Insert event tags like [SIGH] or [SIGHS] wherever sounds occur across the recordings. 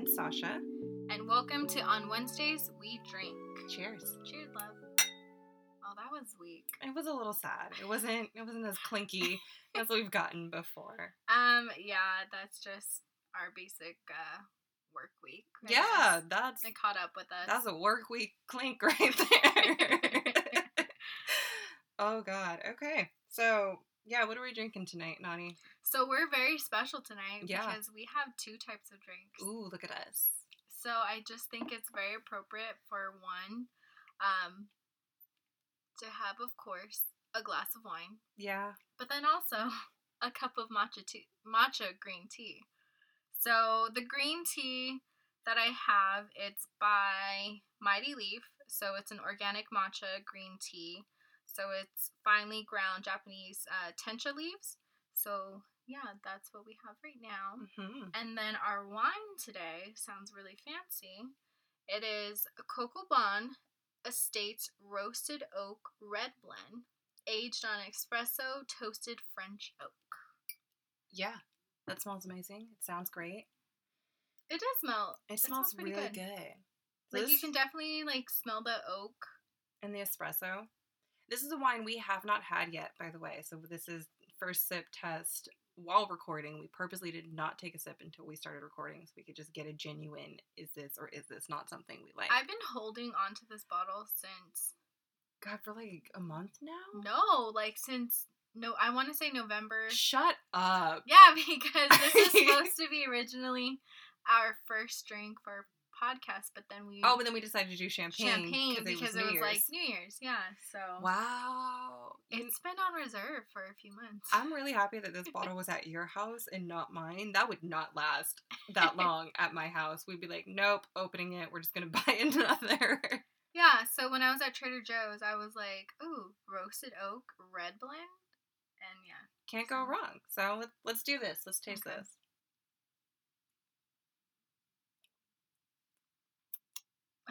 and Sasha. And welcome to On Wednesdays We Drink. Cheers. Cheers, love. Oh, that was weak. It was a little sad. It wasn't it wasn't as clinky [LAUGHS] as we've gotten before. Um, yeah, that's just our basic uh work week. I Yeah, guess. that's It caught up with us. that's a work week clink [LAUGHS] right there. [LAUGHS] oh god. Okay. So yeah, what are we drinking tonight, Nani? so we're very special tonight Yeah. because we have two types of drinks. Ooh, look at us. So I just think it's very appropriate for one, um, to have, of course, a glass of wine, Yeah. but then also [LAUGHS] a cup of matcha tea, matcha green tea. So the green tea that I have, it's by Mighty Leaf. So it's an organic matcha green tea. So it's finely ground Japanese uh, tencha leaves. So yeah, that's what we have right now. hmm And then our wine today sounds really fancy. It is Coco Bon Estates Roasted Oak Red Blend, aged on espresso toasted French oak. Yeah. That smells amazing. It sounds great. It does smell. It, smells smells, pretty really good. good. Like you can definitely like smell the oak. and the espresso. This is a wine we have not had yet, by the way. So this is first sip test while recording. We purposely did not take a sip until we started recording, so we could just get a genuine: is this or is this not something we like? I've been holding onto this bottle since God, for like a month now. no, like since no, I want to say November. Shut up. Yeah, [LAUGHS] because this is [LAUGHS] supposed to be originally our first drink for podcast, but then we Oh, but then we decided to do champagne, champagne 'cause because New it was like. New Year's. Yeah, so wow. It's been on reserve for a few months. I'm really happy that this bottle was at your house and not mine. That would not last that [LAUGHS] long at my house. We'd be like, nope, opening it. We're just gonna [LAUGHS] buy another. yeah, so when I was at Trader Joe's, I was like, "Ooh, roasted oak red blend," and yeah, Can't go wrong. So let, let's do this. Let's taste Okay. this.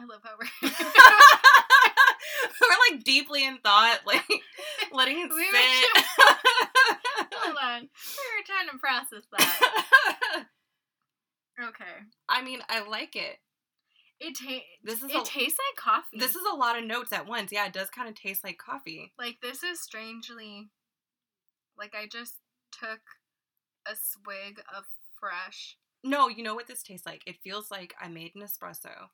I love how we're. We're like deeply in thought, like [LAUGHS] letting it We sit. [LAUGHS] Hold on, we were trying to process that. [LAUGHS] Okay, I mean, I like it. it ta- This is it a, tastes like coffee. this is a lot of notes at once. Yeah, it does kind of taste like coffee. Like this is strangely like I just took a swig of fresh. No, you know what this tastes like? It feels like I made an espresso.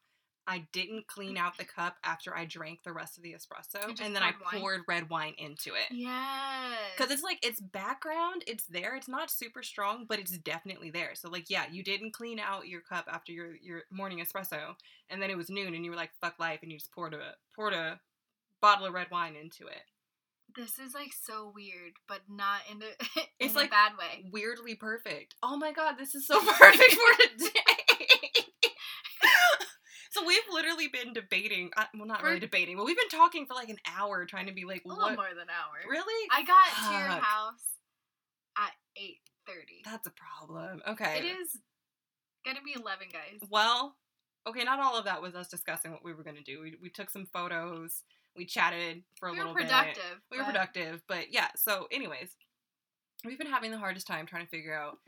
I didn't clean out the cup after I drank the rest of the espresso, And then I poured wine? poured red wine into it. Yes. Because it's like it's background, it's there. It's not super strong, but it's definitely there. So like, yeah, you didn't clean out your cup after your your morning espresso, and then it was noon, and you were like, "Fuck life," and you just poured a poured a bottle of red wine into it. this is like so weird, but not in a [LAUGHS] It's in like- bad way. Weirdly perfect. Oh my god, this is so [LAUGHS] perfect for today. So we've literally been debating. uh, Well, not really debating, but we've been talking for like an hour, trying to be like, A what? little more than an hour. Really? I got to your house at eight thirty. That's a problem. Okay. It is gonna be eleven, guys. Well, okay, not all of that was us discussing what we were going to do. We, we took some photos, we chatted for a We little bit. We were productive. We were productive, but yeah, so, anyways, we've been having the hardest time trying to figure out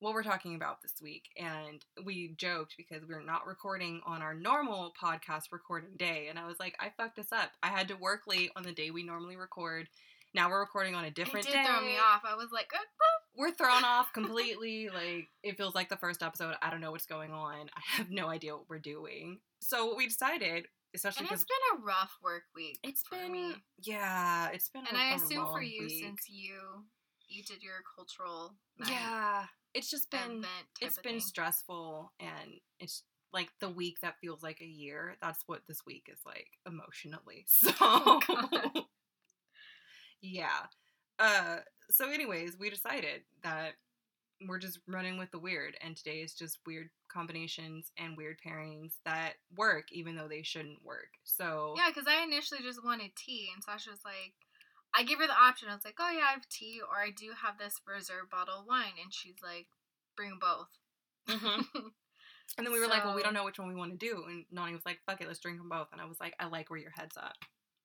what we're talking about this week. And we joked because we're not recording on our normal podcast recording day. And I was like, I fucked this up. I had to work late on the day we normally record. Now we're recording on a different it did day. throw me off. I was like, uh, We're thrown off completely. [LAUGHS] like it feels like the first episode. I don't know what's going on. I have no idea what we're doing. So what we decided, especially and because it's been a rough work week. it's been me. yeah, it's been and a- I assume for you week. since you you did your cultural night yeah, it's just been it's been stressful and it's like the week that feels like a year. That's what this week is like emotionally. [LAUGHS] So Oh, yeah. Uh so anyways, we decided that we're just running with the weird and today is just weird combinations and weird pairings that work even though they shouldn't work. So yeah, because I initially just wanted tea, and Sasha was like, I gave her the option. I was like, oh yeah, I have tea, or I do have this reserve bottle of wine, and she's like, bring both. Mhm. [LAUGHS] And then we were like, well, we don't know which one we want to do. And Nani was like, fuck it, let's drink them both. And I was like, I like where your head's at.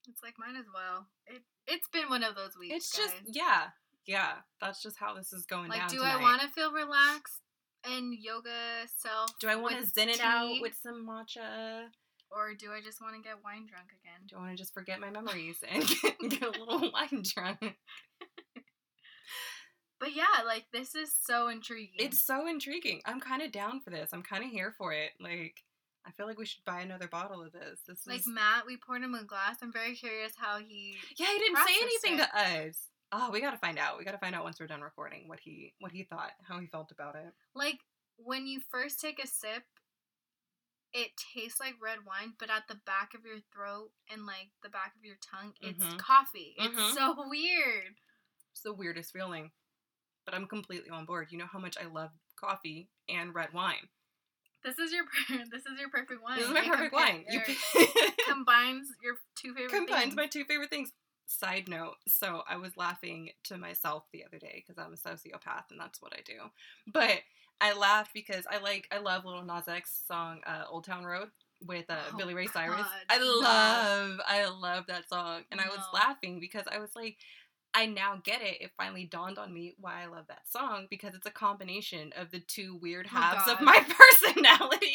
It's like mine as well. It it's been one of those weeks. It's just, yeah, yeah. That's just how this is going like, down. do tonight. I want to feel relaxed? and yoga self. Do I want to zen it out with some matcha? Or do I just want to get wine drunk again? Do I want to just forget my memories and [LAUGHS] get, get a little [LAUGHS] wine drunk? But yeah, like this is so intriguing. It's so intriguing. I'm kind of down for this. I'm kind of here for it. Like, I feel like we should buy another bottle of this. This like is Matt. We poured him a glass. I'm very curious how he. yeah. He didn't say anything it. to us. Oh, we gotta find out. We gotta find out once we're done recording what he what he thought, how he felt about it. Like when you first take a sip, it tastes like red wine, but at the back of your throat and like the back of your tongue, it's Mhm. coffee. It's Mhm. so weird. It's the weirdest feeling, but I'm completely on board. You know how much I love coffee and red wine. This is your [LAUGHS] this is your perfect wine. This is my perfect wine. You [LAUGHS] combines your two favorite combines things. my two favorite things. Side note, so I was laughing to myself the other day because I'm a sociopath and that's what I do. But I laughed because I like I love Lil Nas X song uh, "Old Town Road" with uh, Oh, Billy Ray Cyrus. God, I no. love I love that song, and I was laughing because I was like. I now get it. It finally dawned on me why I love that song because it's a combination of the two weird Oh, halves of my [LAUGHS] personality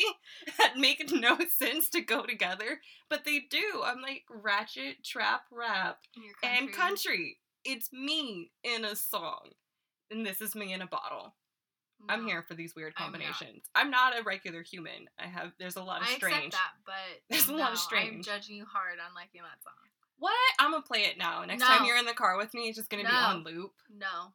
that make no sense to go together, but they do. I'm like ratchet, trap, rap, your and country. It's me in a song, and this is me in a bottle. I'm here for these weird I'm not. combinations. I'm not, a regular human. I have. There's a lot of I strange. accept that, [LAUGHS] but There's a no, lot of strange. I'm judging you hard on liking that song. What? I'm gonna play it now. Next time you're in the car with me, it's just gonna be on loop. No,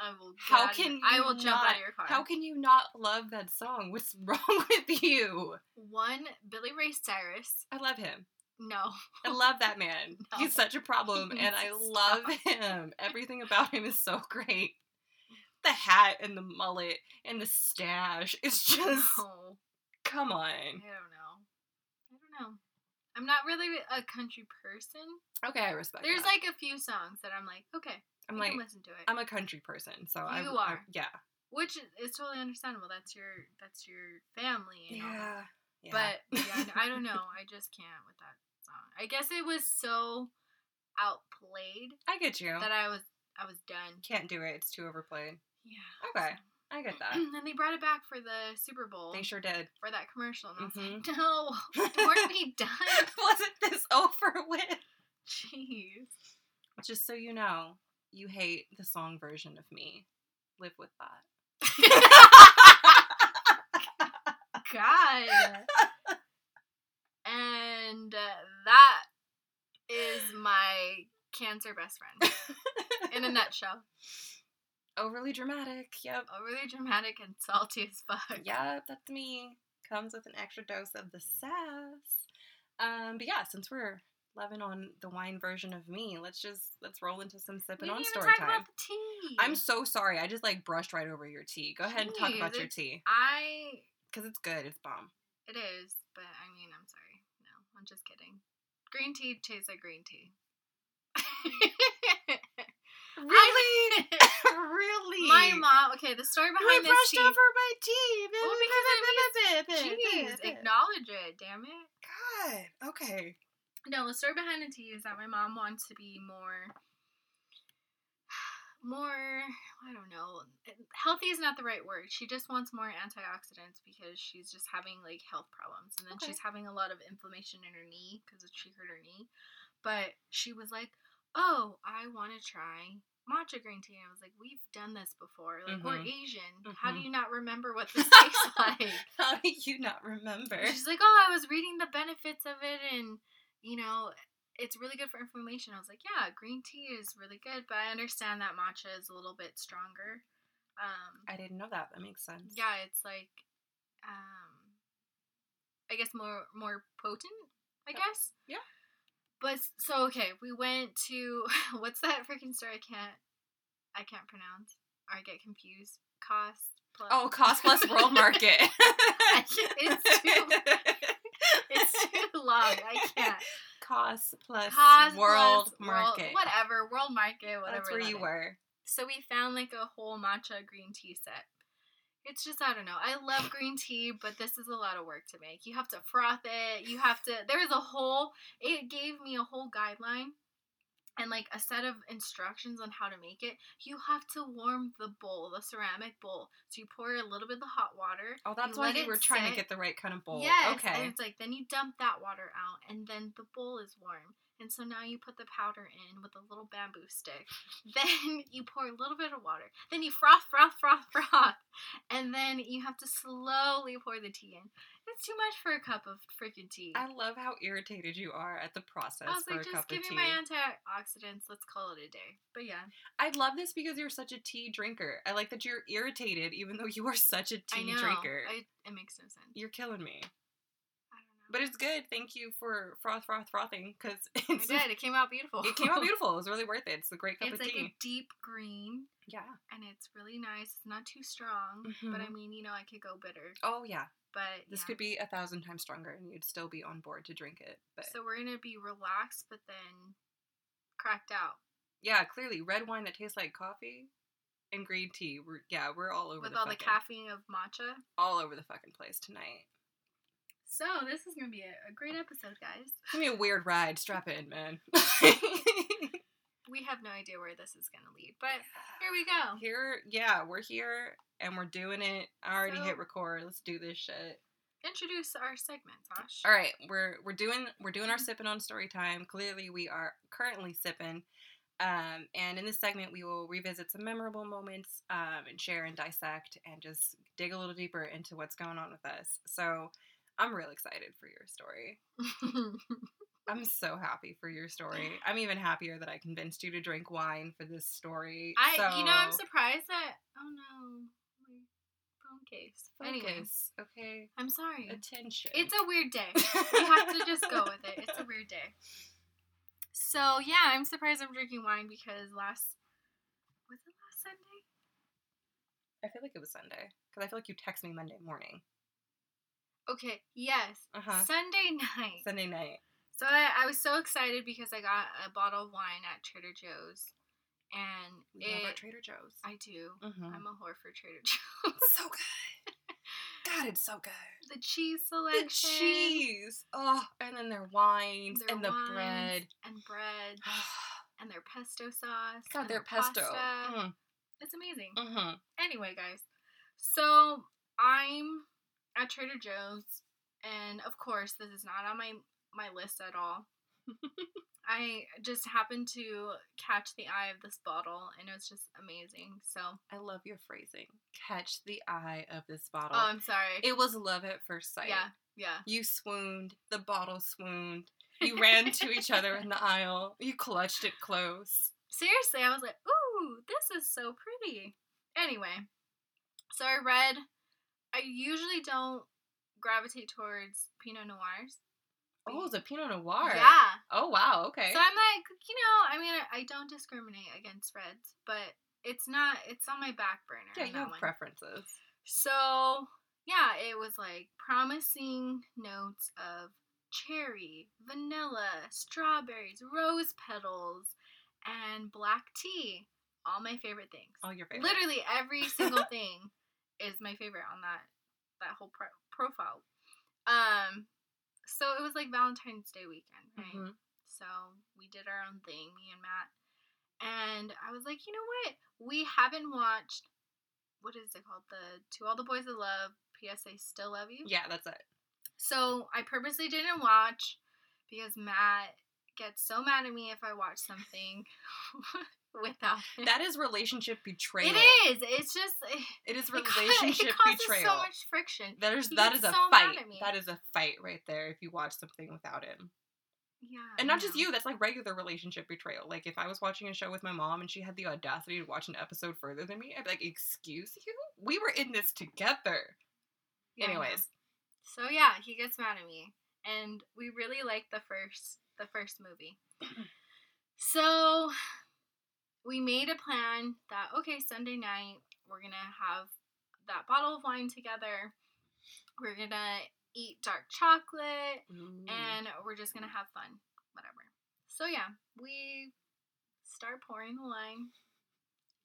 I will. How can I will jump out of your car? How can you not love that song? What's [LAUGHS] wrong with you? one Billy Ray Cyrus? I love him. No, I love that man. [LAUGHS] No. He's such a problem, and I love him. Everything about him is so great. The hat and the mullet and the stash. It's [LAUGHS] just no. come on. I don't know. I don't know. I'm not really a country person. Okay, I respect. There's that. like a few songs that I'm like, okay, I'm I like listen to it, I'm a country person, so I You I- are. yeah. which is totally understandable. That's your that's your family. And all that. Yeah. yeah. But yeah, I don't know. [LAUGHS] I just can't with that song. I guess it was so outplayed I get you. that I was I was done. Can't do it. It's too overplayed. Yeah. Okay. I get that. [CLEARS THROAT] and they brought it back for the Super Bowl They sure did. for that commercial, and I was Mhm. like, no, [LAUGHS] weren't we done? [LAUGHS] Wasn't this over [LAUGHS] with? Jeez. Just so you know, you hate the song version of me. Live with that. God. and uh, that is my cancer best friend in a nutshell. Overly dramatic. Yep. Overly dramatic and salty as fuck. Yep, that's me. Comes with an extra dose of the sass. Um, but yeah, since we're loving on the wine version of me, let's just let's roll into some sipping on story talk time. about the tea. I'm so sorry. I just like brushed right over your tea. Go ahead and talk about your tea I. because it's good. It's bomb. It is, but I mean, I'm sorry. No, I'm just kidding. Green tea tastes like green tea. [LAUGHS] Really, [LAUGHS] really. My mom. Okay, the story behind this brushed tea. over my teeth. Well, because Jeez, acknowledge it, damn it. God. Okay. No, the story behind the tea is that my mom wants to be more, [SIGHS] more. I don't know. Healthy is not the right word. She just wants more antioxidants because she's just having like health problems, and then Okay. she's having a lot of inflammation in her knee because she hurt her knee. But she was like, "Oh, I want to try." Matcha green tea. And I was like, we've done this before. Like, we're Mhm. Asian. How do Mhm. you not remember what this tastes [LAUGHS] like? How do you not remember? She's like, oh, I was reading the benefits of it, and you know, it's really good for inflammation. I was like, yeah, green tea is really good, but I understand that matcha is a little bit stronger. Um, I didn't know that. That makes sense. yeah, it's like, um, I guess more more potent. I guess. Yeah. But so okay, we went to [LAUGHS] what's that freaking store? I can't, I can't pronounce. Or I get confused. Cost plus. Oh, cost plus world market. [LAUGHS] [LAUGHS] It's too- it's too long. I can't. Cost plus Cos world plus market. whatever, world market, whatever. That's where that you is. were. So we found like a whole matcha green tea set. It's just I don't know. I love green tea, but this is a lot of work to make. You have to froth it. You have to. There is a whole. It gave me a whole guideline and like a set of instructions on how to make it. You have to warm the bowl, the ceramic bowl. So you pour a little bit of the hot water. Oh, that's why you were trying to get the right kind of bowl. Yes, Okay. and it's like then you dump that water out, and then the bowl is warm, and so now you put the powder in with a little bamboo stick. [LAUGHS] Then you pour a little bit of water. Then you froth, froth, froth, froth, and then you have to slowly pour the tea in. It's too much for a cup of freaking tea. I love how irritated you are at the process I was for like, a just give me tea. my antioxidants. Let's call it a day. But yeah, I love this because you're such a tea drinker. I like that you're irritated even though you are such a tea know. drinker. I, it makes no sense. You're killing me. I don't know. But it's good. Thank you for froth, froth, frothing because [LAUGHS] I did. It came out beautiful. it came out [LAUGHS] beautiful. It was really worth it. It's a great cup It's of like tea. It's like a deep green. Yeah. and it's really nice. It's not too strong, but I Mhm. mean, you know, I could go bitter. Oh yeah. But This yeah. could be a thousand times stronger, and you'd still be on board to drink it. But So we're gonna be relaxed, but then cracked out yeah, clearly, red wine that tastes like coffee and green tea. We're yeah, we're all over with the all the caffeine of matcha. all over the fucking place tonight. So this is gonna be a, a great episode, guys. It's gonna be a weird ride. Strap in, man. [LAUGHS] [LAUGHS] We have no idea where this is gonna lead, but here we go. here, yeah, we're here and we're doing it. I already So- hit record. Let's do this shit. Introduce our segment, Tosh. All right, we're we're doing we're doing Mm-hmm. our sipping on story time. Clearly, we are currently sipping. Um, and in this segment, we will revisit some memorable moments um, and share and dissect and just dig a little deeper into what's going on with us. So, I'm real excited for your story. I'm so happy for your story. I'm even happier that I convinced you to drink wine for this story. I, you know, I'm surprised that. Oh no, my phone case. Focus, okay, I'm sorry. attention. It's a weird day. [LAUGHS] We have to just go with it. It's a weird day. So yeah, I'm surprised I'm drinking wine because last was it last Sunday? I feel like it was Sunday because I feel like you text me Monday morning. Okay, yes, Uh huh. Sunday night. Sunday night. So I, I was so excited because I got a bottle of wine at Trader Joe's, and We love our. Trader Joe's. I do. mm-hmm. I'm a whore for Trader [LAUGHS] Joe's. so good. God, it's so good. the cheese selection. The cheese. Oh, and then their wines their and the bread. and bread, [SIGHS] and their pesto sauce. God, and their pesto. Mm, It's amazing. mm-hmm. Anyway, guys, so I'm at Trader Joe's, and of course, this is not on my my list at all. [LAUGHS] I just happened to catch the eye of this bottle, and it was just amazing. So, I love your phrasing. Catch the eye of this bottle. oh, I'm sorry. it was love at first sight. yeah, yeah. You swooned. The bottle swooned. You ran to each other in the aisle. You clutched it close. Seriously, I was like, ooh, this is so pretty. Anyway, so I read. I usually don't gravitate towards Pinot Noirs. Oh, it's a Pinot Noir. Yeah. Oh wow. Okay. So I'm like, you know, I mean, I, I don't discriminate against reds, but it's not, it's on my back burner. yeah, you have one. preferences. So, yeah, it was like promising notes of cherry, vanilla, strawberries, rose petals, and black tea. All my favorite things. All your favorite. Literally every single [LAUGHS] thing is my favorite on that that whole pro- profile. Um, so it was like Valentine's Day weekend, right? Mhm. So we did our own thing, me and Matt. And I was like, you know what? We haven't watched what is it called? The To All the Boys I Love, P.S. I Still Love You. Yeah, that's it. So I purposely didn't watch because Matt gets so mad at me if I watch something [LAUGHS] without him. That is relationship betrayal. It is. It's just eh, It is it ca- relationship it causes betrayal. so much friction. That is He that is a so fight. That is a fight right there. If you watch something without him, Yeah. and not just you, that's like regular relationship betrayal. Like if I was watching a show with my mom and she had the audacity to watch an episode further than me, I'd be like, "Excuse you? We were in this together." Yeah. Anyways, So yeah, he gets mad at me, and we really liked the first the first movie. [CLEARS THROAT] so we made a plan that okay, Sunday night we're gonna have that bottle of wine together. We're gonna eat dark chocolate, Ooh. and we're just gonna have fun, whatever. So yeah, we start pouring the wine.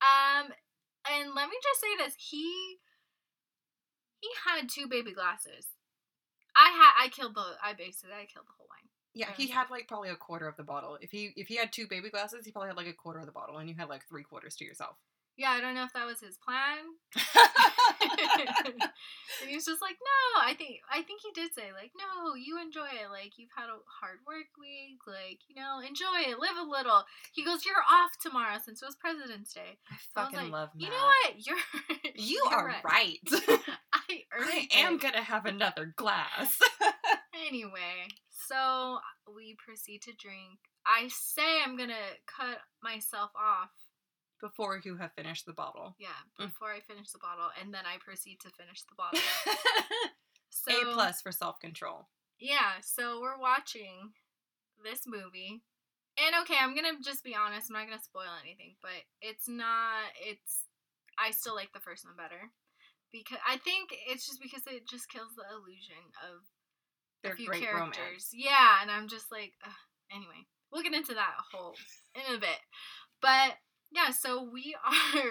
Um, and let me just say this: he he had two baby glasses. I had I killed the I basically I killed the. Yeah, he um, had like probably a quarter of the bottle. If he if he had two baby glasses, he probably had like a quarter of the bottle, and you had like three quarters to yourself. Yeah, I don't know if that was his plan. and [LAUGHS] [LAUGHS] he was just like, "No, I think I think he did say like, no, you enjoy it. Like you've had a hard work week. Like you know, enjoy it, live a little." He goes, "You're off tomorrow since it was President's Day." I So I fucking like, love You know what? [LAUGHS] You're You you're are right. I I am it. gonna have another glass. Anyway, so we proceed to drink. I say I'm gonna cut myself off. Before you have finished the bottle. Yeah, Mm. before I finish the bottle, and then I proceed to finish the bottle. [LAUGHS] So A plus for self control. Yeah, so we're watching this movie. And okay, I'm gonna just be honest, I'm not gonna spoil anything, but it's not it's I still like the first one better. Because I think it's just because it just kills the illusion of Few great characters. romance. Yeah, and I'm just like ugh. anyway, we'll get into that whole in a bit. But yeah, so we [LAUGHS] are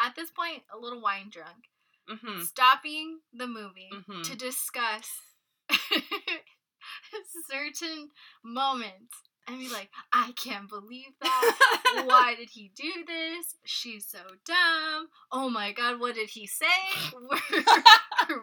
at this point a little wine drunk, Mm-hmm. stopping the movie Mhm. to discuss [LAUGHS] certain moments and be like, I can't believe that. [LAUGHS] Why did he do this? She's so dumb. Oh my god, what did he say?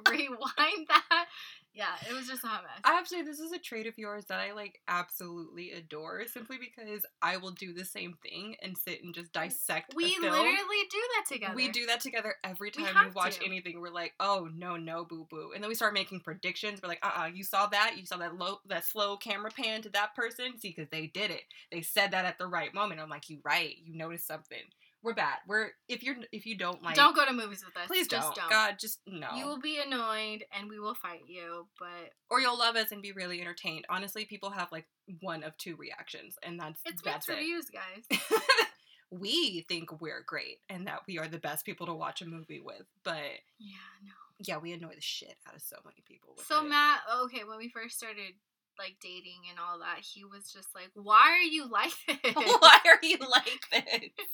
Rewind that. Yeah, it was just a hot mess. I have to say this is a trait of yours that I like absolutely adore simply because I will do the same thing and sit and just dissect we literally do that together. We do that together every time we, have watch to. anything. We're like, oh no, no, boo boo, and then we start making predictions. We're like, uh, uh you saw that? You saw that low, that slow camera pan to that person? See, because they did it. They said that at the right moment. I'm like, you right. You noticed something. We're bad. We're if you're if you don't like, don't go to movies with us. please just don't. God, just no. You will be annoyed and we will fight you, but or you'll love us and be really entertained. Honestly, people have like one of two reactions, and that's it's that's mixed it. reviews, guys. [LAUGHS] we think we're great and that we are the best people to watch a movie with, but Yeah, no. yeah, we annoy the shit out of so many people. So it. Matt, okay, when we first started like dating and all that, he was just like, "Why are you like [LAUGHS] [LAUGHS] this?" why are you like [LAUGHS] this?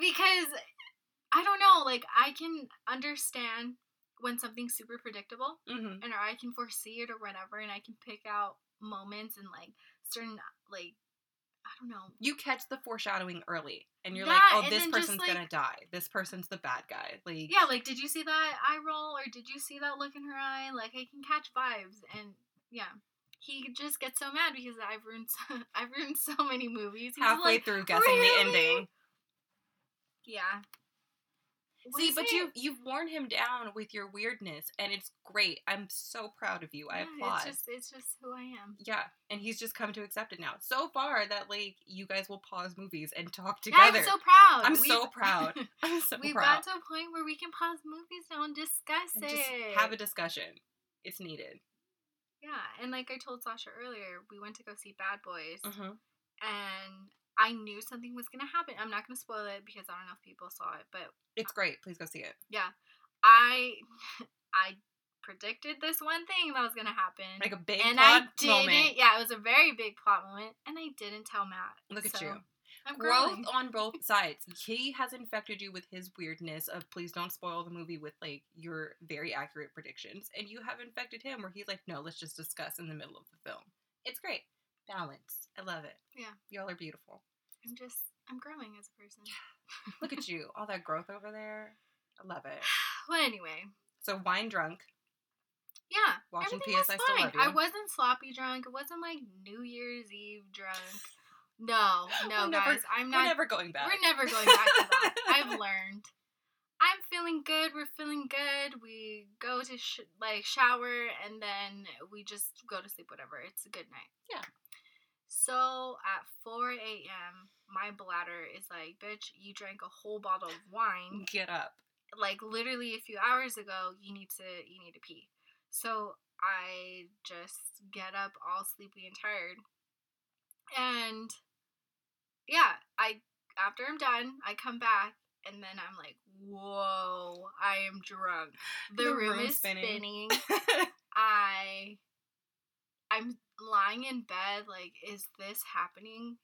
Because I don't know, like I can understand when something's super predictable hmm and or I can foresee it or whatever and I can pick out moments and like certain like I don't know. You catch the foreshadowing early, and you're Yeah, like, "Oh, this person's gonna die. This person's the bad guy." Like, Yeah, like did you see that eye roll or did you see that look in her eye? Like I can catch vibes and yeah. He just gets so mad because I've ruined [LAUGHS] so, I've ruined so many movies. He's halfway like, through guessing "Really?" the ending. Yeah. See, but it? you you've worn him down with your weirdness, and it's great. I'm so proud of you. I applaud. It's just it's just who I am. Yeah, and he's just come to accept it now. So far that like you guys will pause movies and talk Yeah, together. I'm so proud. I'm We've- so [LAUGHS] proud. I'm so We've proud. got to a point where we can pause movies now and discuss And it. just have a discussion. It's needed. Yeah, and like I told Sasha earlier, we went to go see Bad Boys, hmm and I knew something was gonna happen. I'm not gonna spoil it because I don't know if people saw it, but It's great. Please go see it. yeah, I [LAUGHS] I predicted this one thing that was gonna happen, Like a big and I plot didn't. moment. Yeah, it was a very big plot moment, and I didn't tell Matt. Look at you. I'm Growth growing. on both sides. He has infected you with his weirdness of please don't spoil the movie with like your very accurate predictions, and you have infected him where he's like, no, let's just discuss in the middle of the film. It's great. Balance. I love it. Yeah. Y'all are beautiful. I'm just I'm growing as a person. Look at you. All that growth over there. I love it. [SIGHS] well, anyway, So wine drunk. yeah. Watching PS, I Still. Love You. I wasn't sloppy drunk. It wasn't like New Year's Eve drunk. No, no, We're never- guys. I'm not. We're never going back. We're never going back to that. [LAUGHS] I've learned. I'm feeling good. We're feeling good. We go to sh- like shower and then we just go to sleep. Whatever. It's a good night. Yeah. So at 4 a.m., my bladder is like, bitch, you drank a whole bottle of wine. Get up. Like literally a few hours ago, you need to you need to pee. So I just get up all sleepy and tired. And yeah, I after I'm done, I come back and then I'm like, whoa, I am drunk. The, The room room's is spinning. spinning. [LAUGHS] I I'm lying in bed like, is this happening?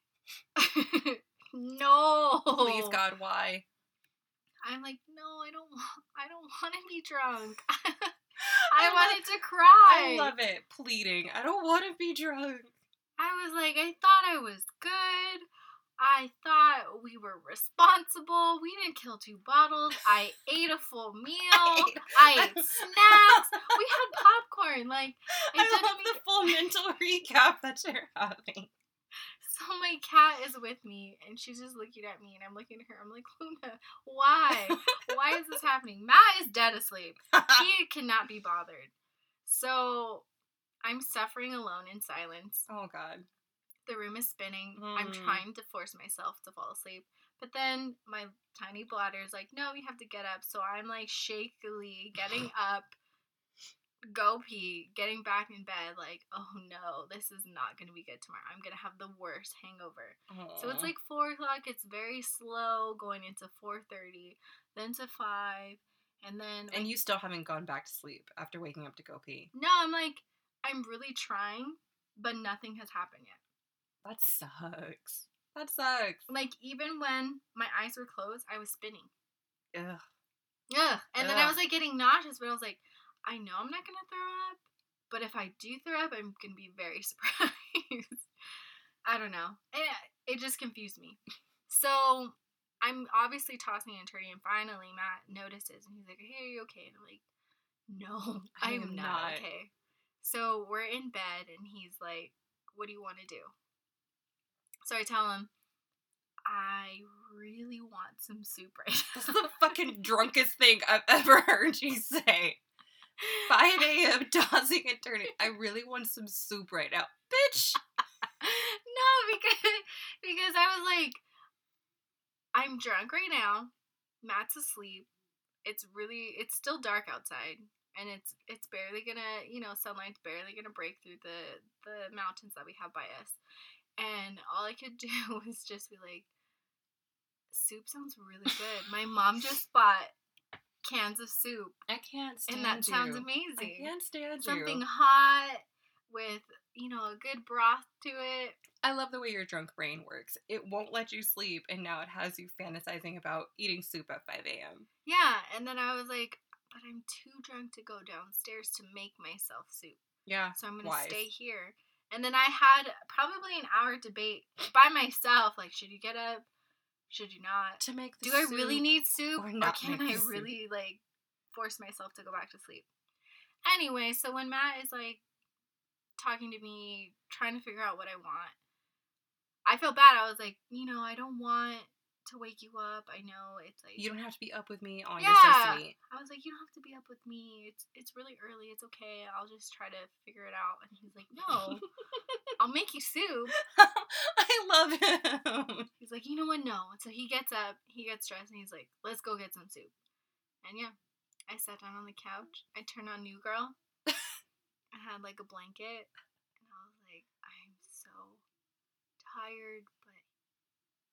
[LAUGHS] no. Please God, why? I'm like, no, I don't want I don't want to be drunk. [LAUGHS] I I love- wanted to cry. I love it. Pleading. I don't want to be drunk. I was like, I thought I was good. I thought we were responsible. We didn't kill two bottles. I [LAUGHS] ate a full meal. [LAUGHS] I ate snacks. We had [LAUGHS] popcorn. Like I love make the full mental recap that you're having. So my cat is with me and she's just looking at me and I'm looking at her. I'm like, Luna, why? why is this happening? Matt is dead asleep. He cannot be bothered. So I'm suffering alone in silence. oh God. The room is spinning. I'm Mm. trying to force myself to fall asleep. But then my tiny bladder is like, no, you have to get up. So I'm like shakily getting [SIGHS] up, go pee, getting back in bed, like, oh no, this is not going to be good tomorrow. I'm going to have the worst hangover. So it's like four o'clock. It's very slow going into four thirty, then to five, and then and you still haven't gone back to sleep after waking up to go pee. no, I'm like I'm really trying, but nothing has happened yet. That sucks. That sucks. Like even when my eyes were closed, I was spinning. Ugh. Ugh. And then I was like getting nauseous, but I was like, I know I'm not gonna throw up, but if I do throw up, I'm gonna be very [LAUGHS] surprised. I don't know. It, it just confused me. So I'm obviously tossing and turning, and finally Matt notices, and he's like, "Hey, are you okay?" And I'm like, "No, I I am am not, not." okay." So we're in bed, and he's like, "What do you want to do?" So I tell him, "I really want some soup right [LAUGHS] now. That's now." the fucking drunkest thing I've ever [LAUGHS] heard you say. 5 a.m. [LAUGHS] tossing and turning. I really want some soup right now. Bitch! no, because because I was like, I'm drunk right now. Matt's asleep. It's really it's still dark outside, and it's it's barely gonna you know sunlight's barely gonna break through the the mountains that we have by us, and all I could [LAUGHS] do was just be like, soup sounds really good. My mom just bought cans of soup, I can't stand and that sounds amazing I can't stand something you. hot with you know a good broth to it. I love the way your drunk brain works. It won't let you sleep, and now it has you fantasizing about eating soup at 5 a.m. Yeah, and then I was like, but I'm too drunk to go downstairs to make myself soup, Yeah. so I'm gonna Wise. stay here. And then I had probably an hour debate [LAUGHS] by myself, like should you get up, should you not? To make the Do I really need soup, or or, not can I the soup? really like force myself to go back to sleep? Anyway, so when Matt is like talking to me, trying to figure out what I want, I feel bad. I was like, you know, I don't want to wake you up. I know it's like You don't have to be up with me. Oh, Yeah. you're so sweet. I was like, you don't have to be up with me. It's it's really early. It's okay. I'll just try to figure it out. And he's like, no, [LAUGHS] I'll make you soup. [LAUGHS] I love him. He's like, you know what? No. So he gets up, he gets dressed, and he's like, let's go get some soup. And yeah, I sat down on the couch. I turned on New Girl. [LAUGHS] I had like a blanket, and I was like, I'm so tired,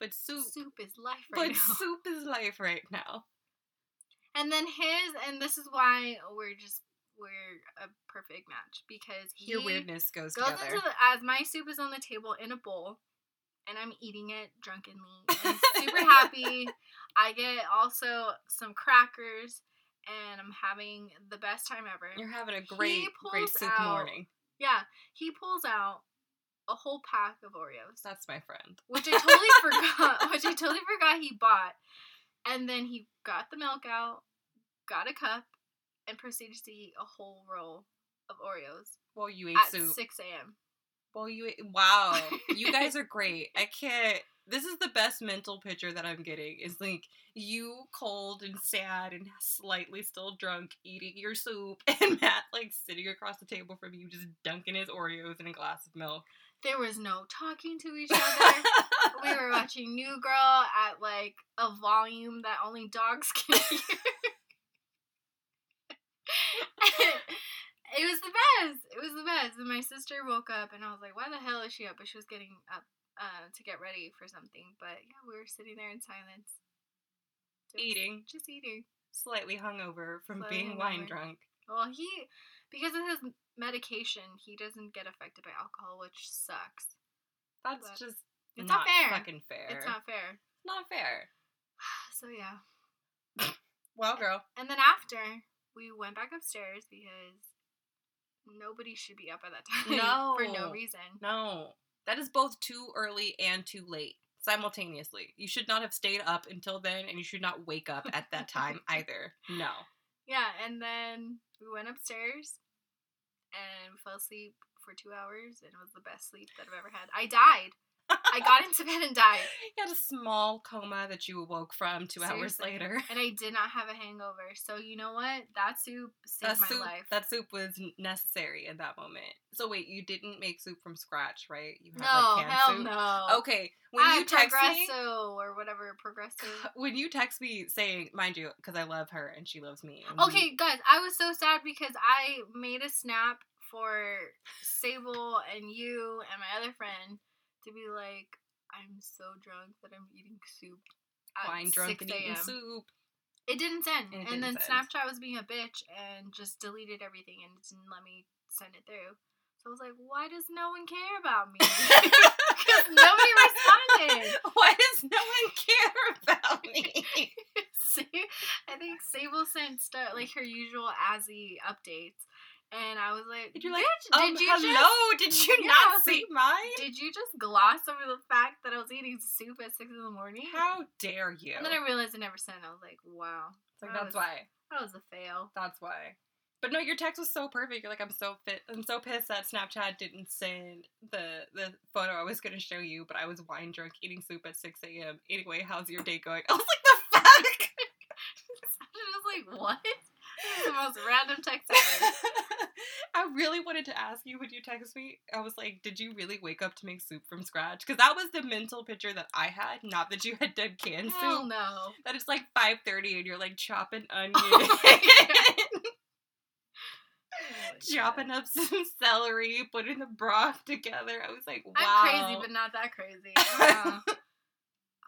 but soup. soup is life right but now. But soup is life right now. And then his, and this is why we're just we're a perfect match because he Your weirdness goes, goes together. into the as my soup is on the table in a bowl, and I'm eating it drunkenly. and super happy. [LAUGHS] I get also some crackers, and I'm having the best time ever. You're having a great, great soup out- morning. yeah, he pulls out a whole pack of Oreos, That's my friend. which I totally [LAUGHS] forgot. Which I totally forgot he bought, and then he got the milk out, got a cup, and proceeded to eat a whole roll of Oreos Well, you ate at soup. 6 a.m. Well, you ate. Wow, you [LAUGHS] guys are great. I can't. This is the best mental picture that I'm getting. Is like you cold and sad and slightly still drunk, eating your soup, [LAUGHS] and Matt like sitting across the table from you, just dunking his Oreos in a glass of milk. There was no talking to each [LAUGHS] other. we were watching New Girl at like a volume that only dogs [LAUGHS] can hear. it was the best. It was the best. And my sister woke up and I was like, why the hell is she up? But she was getting up uh, to get ready for something. But yeah, we were sitting there in silence. Just- Eating. Just eating. Slightly hungover from Slightly being wine drunk. Well, he, because of his medication, he doesn't get affected by alcohol, which sucks. That's But just It's not, not, fair. fucking fair. It's not fair. It's not fair. [SIGHS] So yeah. Well, girl. And then after, we went back upstairs because nobody should be up at that [LAUGHS] time. No, For No. reason. No. That is both too early and too late simultaneously. You should not have stayed up until then, and you should not wake up at that time [LAUGHS] either. No. Yeah, and then we went upstairs and fell asleep for two hours, and it was the best sleep that I've ever had. I died. I got into bed and died. [LAUGHS] You had a small coma that you awoke from two hours later. And I did not have a hangover. So you know what? That soup saved That my soup, life. that soup was necessary in that moment. So wait, you didn't make soup from scratch, right? You had, no, like, hell soup? no. Okay, when I you text me, or whatever Progresso. [SIGHS] when you text me saying, mind you, because I love her and she loves me. and we- Okay, guys, I was so sad because I made a snap for Sable and you and my other friend to be like, I'm so drunk that I'm eating soup. At wine drunk and eating soup. It didn't send. And And, then didn't send. Snapchat was being a bitch and just deleted everything and didn't let me send it through. So I was like, why does no one care about me? [LAUGHS] Because nobody responded. [LAUGHS] Why does no one care about me? [LAUGHS] See, I think Sable sent like her usual Azzy updates, and I was like, Did you like, "Bitch, um, did you hello? just did you [LAUGHS] Yeah, not see like, mine? did you just gloss over the fact that I was eating soup at six in the morning?" How dare you? And then I realized I never sent. I was like, "Wow, It's like, that that's was- why. that was a fail." That's why. But no, your text was so perfect. You're like, I'm so fit. I'm so pissed that Snapchat didn't send the the photo I was gonna show you, but I was wine drunk eating soup at 6 a.m. Anyway, how's your day going? [LAUGHS] I was like, the fuck. [LAUGHS] I was like, "What?" The most random text ever. I really wanted to ask you when you text me. I was like, did you really wake up to make soup from scratch? Because that was the mental picture that I had. Not that you had done canned Hell soup. no. That it's like 5:30 and you're like chopping [LAUGHS] onion. Oh [LAUGHS] [LAUGHS] chopping up some celery, putting the broth together. I was like, wow. I'm crazy, but not that crazy. Uh,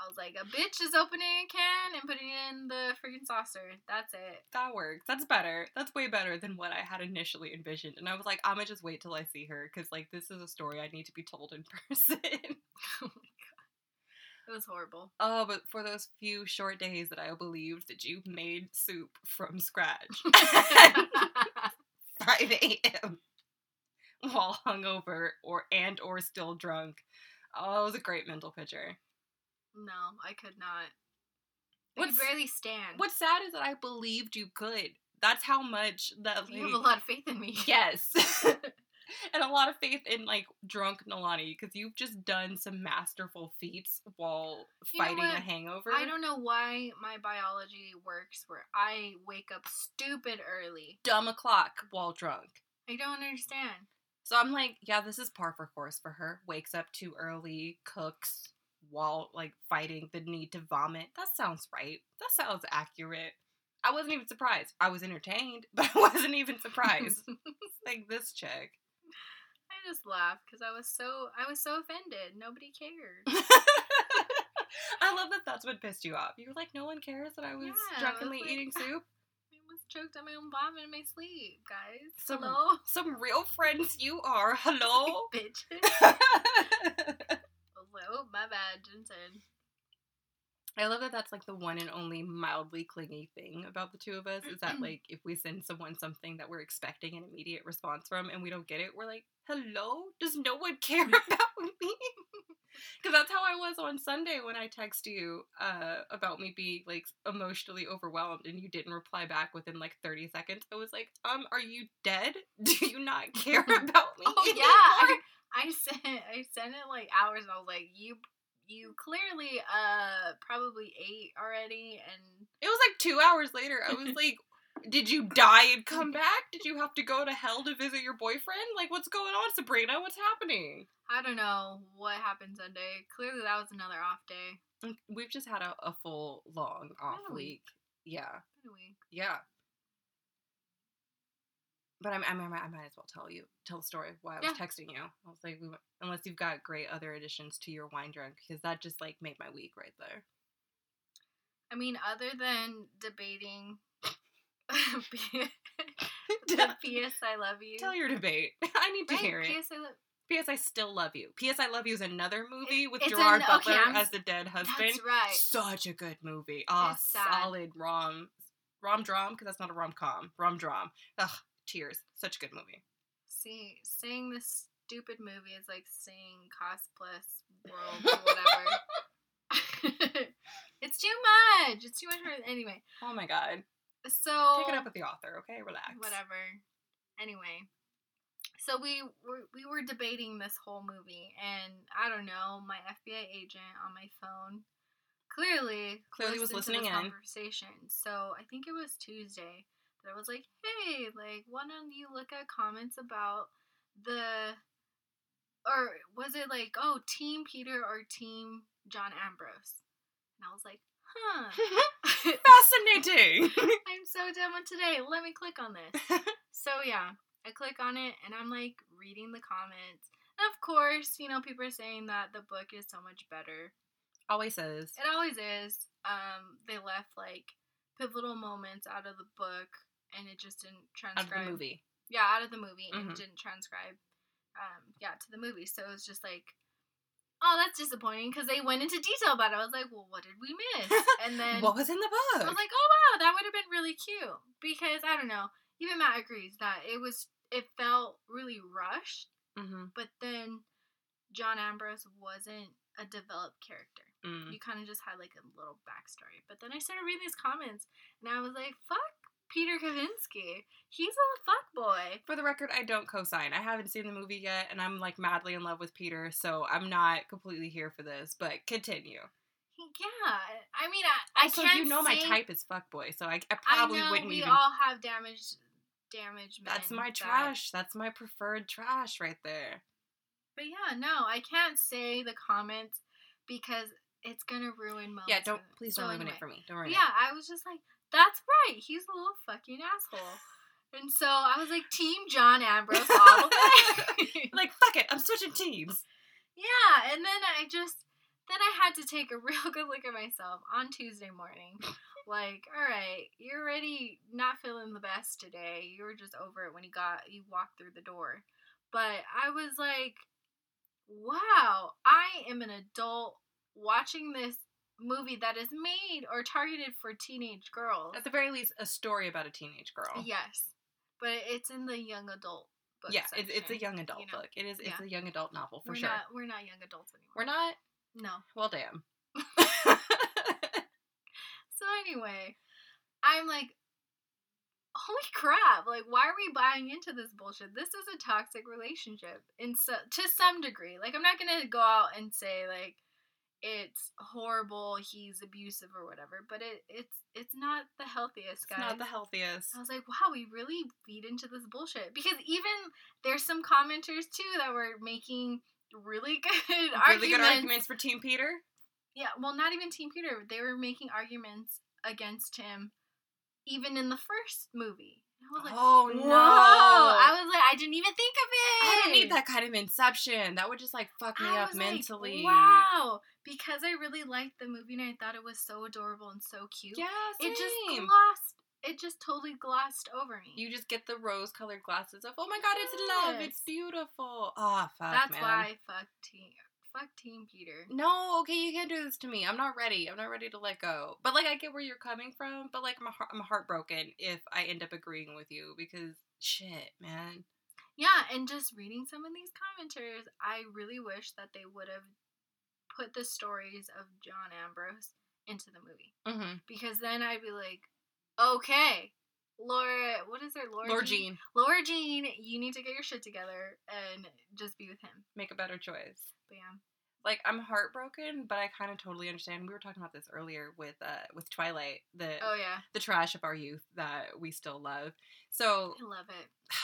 I was like, a bitch is opening a can and putting it in the freaking saucer. That's it. that works. That's better. That's way better than what I had initially envisioned. And I was like, I'm gonna just wait till I see her because like this is a story I need to be told in [LAUGHS] person. [LAUGHS] Oh my god, it was horrible. oh, but for those few short days that I believed that you made soup from scratch, [LAUGHS] 5 a.m. while hungover or and or still drunk. Oh, it was a great mental picture. No, I could not. I What's- could barely stand. What's sad is that I believed you could. That's how much that You have a lot of faith in me. [LAUGHS] yes, [LAUGHS] and a lot of faith in like drunk Nolani because you've just done some masterful feats while You know fighting a what? hangover. I don't know why my biology works where I wake up stupid early. dumb o'clock while drunk. I don't understand. So I'm like, yeah, this is par for course for her. Wakes up too early, cooks while like fighting the need to vomit. That sounds right. That sounds accurate. I wasn't even surprised. I was entertained, [LAUGHS] but I wasn't even surprised. [LAUGHS] [LAUGHS] like this chick. I just laughed because I was so I was so offended. Nobody cared. I love that that's what pissed you off. You were like, no one cares that I was Yeah, I was drunkenly like- eating soup. I was choked on my own vomit in my sleep, guys. Some- Hello, Some real friends you are. Hello? bitch. Hello, my bad, Jensen. I love that that's like the one and only mildly clingy thing about the two of us is that [CLEARS THROAT] like if we send someone something that we're expecting an immediate response from and we don't get it, we're like, "Hello? Does no one care [LAUGHS] [LAUGHS] about me?" Because that's how I was on Sunday when I text you uh, about me being like emotionally overwhelmed and you didn't reply back within like 30 seconds. I was like, "Um, are you dead? [LAUGHS] Do you not care about me?" Oh yeah. I, I sent I sent it like hours, and I was like, you you clearly uh probably ate already, and It was like two hours later. I was [LAUGHS] like, Did you die and come [LAUGHS] back? Did you have to go to hell to visit your boyfriend? Like, what's going on, Sabrina? What's happening? I don't know what happened Sunday. Clearly, that was another off day. We've just had a, a full, long off week. week. Yeah, yeah. But I'm, I'm, I might I might as well tell you, tell the story of why I was Yeah. texting you. I was like, we, went- unless you've got great other additions to your wine drunk, because that just like made my week right there. I mean, other than debating [LAUGHS] the [LAUGHS] P.S. I love you. Tell your debate. [LAUGHS] I need to Right, hear it. P.S. I love. P.S. I still love you. P.S. I love you is another movie with Gerard an- Butler okay, as the dead husband. That's right. Such a good movie. Ah, It's solid rom rom dram because that's not a rom com. Rom dram. Ugh, tears. Such a good movie. See, saying this stupid movie is like saying cost plus world or whatever. [LAUGHS] it's too much. It's too much for anyway. Oh my god. So Take it up with the author, okay? Relax. whatever. Anyway, so we were we were debating this whole movie, and I don't know, my FBI agent on my phone clearly Clearly was listening in. conversation. So I think it was Tuesday that I was like, hey, like, why don't you look at comments about the or was it like, oh, Team Peter or Team John Ambrose? And I was like, huh. [LAUGHS] [LAUGHS] Fascinating. [LAUGHS] I'm so done with today. Let me click on this. so yeah, I click on it and I'm like reading the comments. And of course, you know, people are saying that the book is so much better. Always says. It always is. Um, they left like pivotal moments out of the book and it just didn't transcribe. Out of the movie. Yeah, out of the movie and Mhm. it didn't transcribe um yeah, to the movie. So it was just like Oh, that's disappointing because they went into detail about it. I was like, well, what did we miss? [LAUGHS] And then what was in the book? I was like, oh wow, that would have been really cute because I don't know. Even Matt agrees that it was. It felt really rushed, mm-hmm. but then John Ambrose wasn't a developed character. mm. You kind of just had like a little backstory. But then I started reading these comments, and I was like, fuck Peter Kavinsky. He's a fuck boy. For the record, I don't co-sign. I haven't seen the movie yet, and I'm like madly in love with Peter, so I'm not completely here for this. But continue. Yeah, I mean, I, I Also, can't you know my say- type is fuck boy, so I, I I probably know wouldn't we even. all have damaged, damaged men. That's my that- trash. That's my preferred trash right there. But yeah, no, I can't say the comments because it's gonna ruin moments. Yeah, don't please don't ruin anyway, it for me. Don't ruin yeah, I was just like, that's right. He's a little fucking asshole. And so I was like, Team John Ambrose all the way. [LAUGHS] like fuck it, I'm switching teams. yeah, and then I just then I had to take a [LAUGHS] real good look at myself on Tuesday morning. Like, all right, you're already not feeling the best today. You were just over it when you got you walked through the door. But I was like, wow, I am an adult watching this movie that is made or targeted for teenage girls. At the very least, a story about a teenage girl. Yes, but it's in the young adult book. yeah, it's, it's a young adult you know. book. It is. It's Yeah. a young adult novel for we're sure. Not, we're not young adults anymore. We're not. No. Well, damn. [LAUGHS] So anyway, I'm like, holy crap! Like, why are we buying into this bullshit? This is a toxic relationship, in so, to some degree. Like, I'm not gonna go out and say like it's horrible, he's abusive or whatever, but it it's it's not the healthiest, guy. not the healthiest. I was like, wow, we really feed into this bullshit. Because even there's some commenters too that were making really [LAUGHS] good arguments. Really good arguments for Team Peter. Yeah, well, not even Team Peter. They were making arguments against him even in the first movie. I was like, oh whoa. no! I was like, I didn't even think of it. I don't need that kind of inception. That would just like fuck me I up was like, mentally. wow. Because I really liked the movie and I thought it was so adorable and so cute. Yeah, same. It just glossed, it just totally glossed over me. You just get the rose-colored glasses of, oh my god, it's love, it's beautiful. Ah, fuck, That's man. why I fuck Team, fuck Team Peter. No, okay, you can't do this to me. I'm not ready. I'm not ready to let go. But like, I get where you're coming from. But like, I'm, heart- I'm heartbroken if I end up agreeing with you because shit, man. Yeah, and just reading some of these commenters, I really wish that they would have put the stories of John Ambrose into the movie. Mm-hmm. Because then I'd be like, okay, Laura, what is her? Laura, Lord Jean? Jean, Laura Jean, you need to get your shit together and just be with him. make a better choice. But yeah. Like, I'm heartbroken, but I kind of totally understand. We were talking about this earlier with uh with Twilight, the Oh, yeah. the trash of our youth that we still love. So I love it. [SIGHS]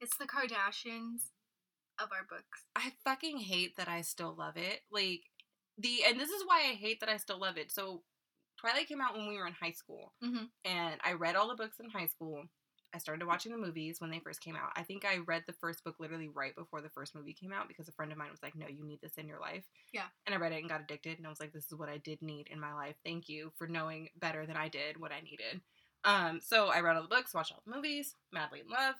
It's the Kardashians of our books. I fucking hate that I still love it. Like the and this is why I hate that I still love it. So Twilight came out when we were in high school, Mhm. and I read all the books in high school. I started watching the movies when they first came out. I think I read the first book literally right before the first movie came out because a friend of mine was like, "No, you need this in your life." Yeah. And I read it and got addicted, and I was like, "This is what I did need in my life. Thank you for knowing better than I did what I needed." Um, so I read all the books, watched all the movies, madly in love.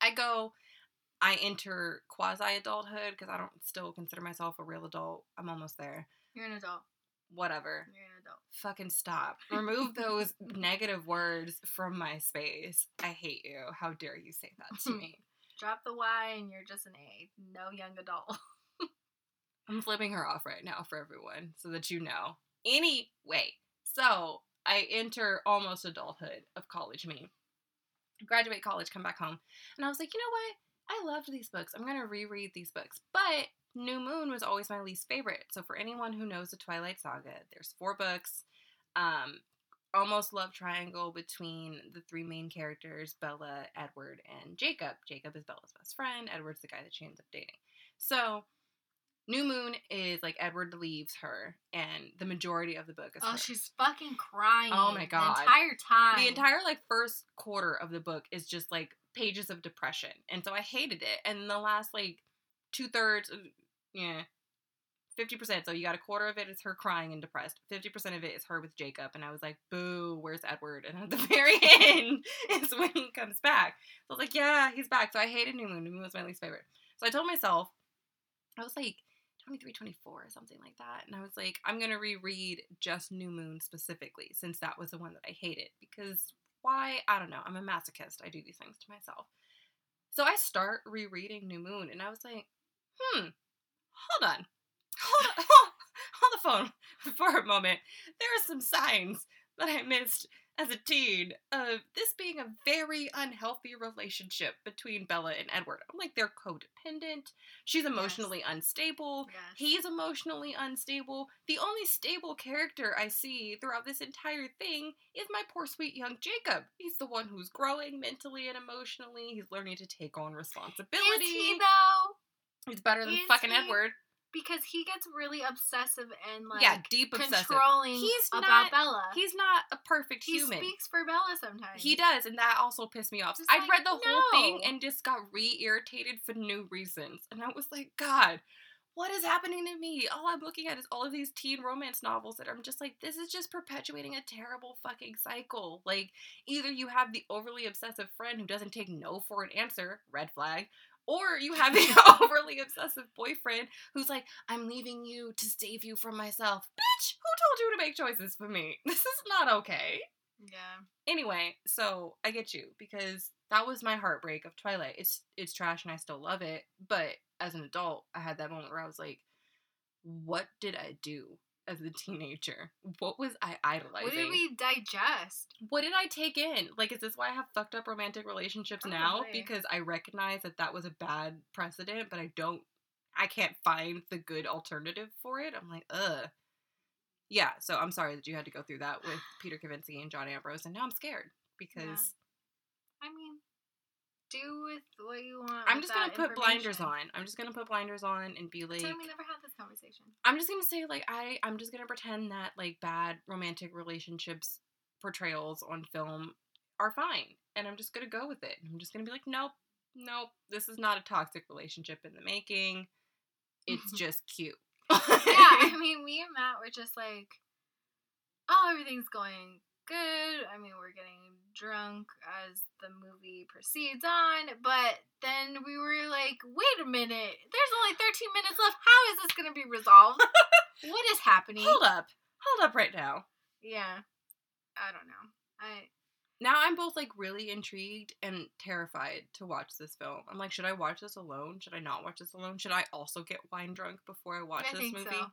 I go, I enter quasi adulthood because I don't still consider myself a real adult. I'm almost there. You're an adult. Whatever. You're. Fucking stop. Remove those [LAUGHS] negative words from my space. I hate you. How dare you say that to [LAUGHS] me? Drop the Y and you're just an A. No young adult. [LAUGHS] I'm flipping her off right now for everyone so that you know. Anyway, so I enter almost adulthood of college me. Graduate college, come back home. And I was like, you know what? I loved these books. I'm going to reread these books. But New Moon was always my least favorite. So for anyone who knows the Twilight Saga, there's four books. Um, almost love triangle between the three main characters, Bella, Edward, and Jacob. Jacob is Bella's best friend. Edward's the guy that she ends up dating. So New Moon is like Edward leaves her, and the majority of the book is Oh, her. she's fucking crying. Oh my God. The entire time. the entire like first quarter of the book is just like pages of depression, and so I hated it. And the last like two thirds, yeah, fifty percent. So you got a quarter of it is her crying and depressed. Fifty percent of it is her with Jacob, and I was like, "Boo, where's Edward?" [LAUGHS] And at the very end is when he comes back. So I was like, "Yeah, he's back." So I hated New Moon. New Moon was my least favorite. So I told myself, I was like. 23, 24, or something like that. And I was like, I'm going to reread just New Moon specifically, since that was the one that I hated. Because why? I don't know. I'm a masochist. I do these things to myself. So I start rereading New Moon, and I was like, hmm, hold on. Hold on. [LAUGHS] Hold the phone [LAUGHS] for a moment. There are some signs that I missed as a teen of this being a very unhealthy relationship between Bella and Edward. I'm like, they're codependent. She's emotionally unstable. Yes. He's emotionally unstable. The only stable character I see throughout this entire thing is my poor sweet young Jacob. He's the one who's growing mentally and emotionally. He's learning to take on responsibility. Is he though? He's better than Is fucking he? Edward. Because he gets really obsessive and like yeah, deep obsessive. controlling He's about not- Bella. He's not a perfect human. he human. speaks for Bella sometimes. He does, and that also pissed me off. Just I like, read the whole thing no. and just got re-irritated for no reasons. And I was like, God, what is happening to me? All I'm looking at is all of these teen romance novels that I'm just like, this is just perpetuating a terrible fucking cycle. Like, either you have the overly obsessive friend who doesn't take no for an answer, red flag, or you have the [LAUGHS] overly obsessive boyfriend who's like, I'm leaving you to save you from myself. Bitch, who told you to make choices for me? [LAUGHS] This is not okay. Yeah. Anyway, so I get you because that was my heartbreak of Twilight. It's it's trash and I still love it, but as an adult, I had that moment where I was like, what did I do as a teenager? What was I idolizing? What did we digest? what did I take in? Like, is this why I have fucked up romantic relationships oh, now? Probably. Because I recognize that that was a bad precedent, but I don't, I can't find the good alternative for it. I'm like, ugh. Yeah, so I'm sorry that you had to go through that with [SIGHS] Peter Kavinsky and John Ambrose, and now I'm scared because I mean, do with what you want. I'm just gonna put blinders on. I'm just gonna put blinders on and be like, Pretend we never had this conversation. I'm just gonna say like I I'm just gonna pretend that like bad romantic relationships portrayals on film are fine, and I'm just gonna go with it. I'm just gonna be like, nope, nope, this is not a toxic relationship in the making. It's [LAUGHS] just cute. yeah, I [LAUGHS] mean, me and Matt were just like, oh, everything's going good. I mean, we're getting drunk as the movie proceeds on, but then we were like, wait a minute, there's only 13 minutes left. How is this going to be resolved? [LAUGHS] what is happening? hold up, hold up right now. Yeah, I don't know. I Now I'm both like really intrigued and terrified to watch this film. I'm like, should I watch this alone? Should I not watch this alone? Should I also get wine drunk before I watch I this movie? so.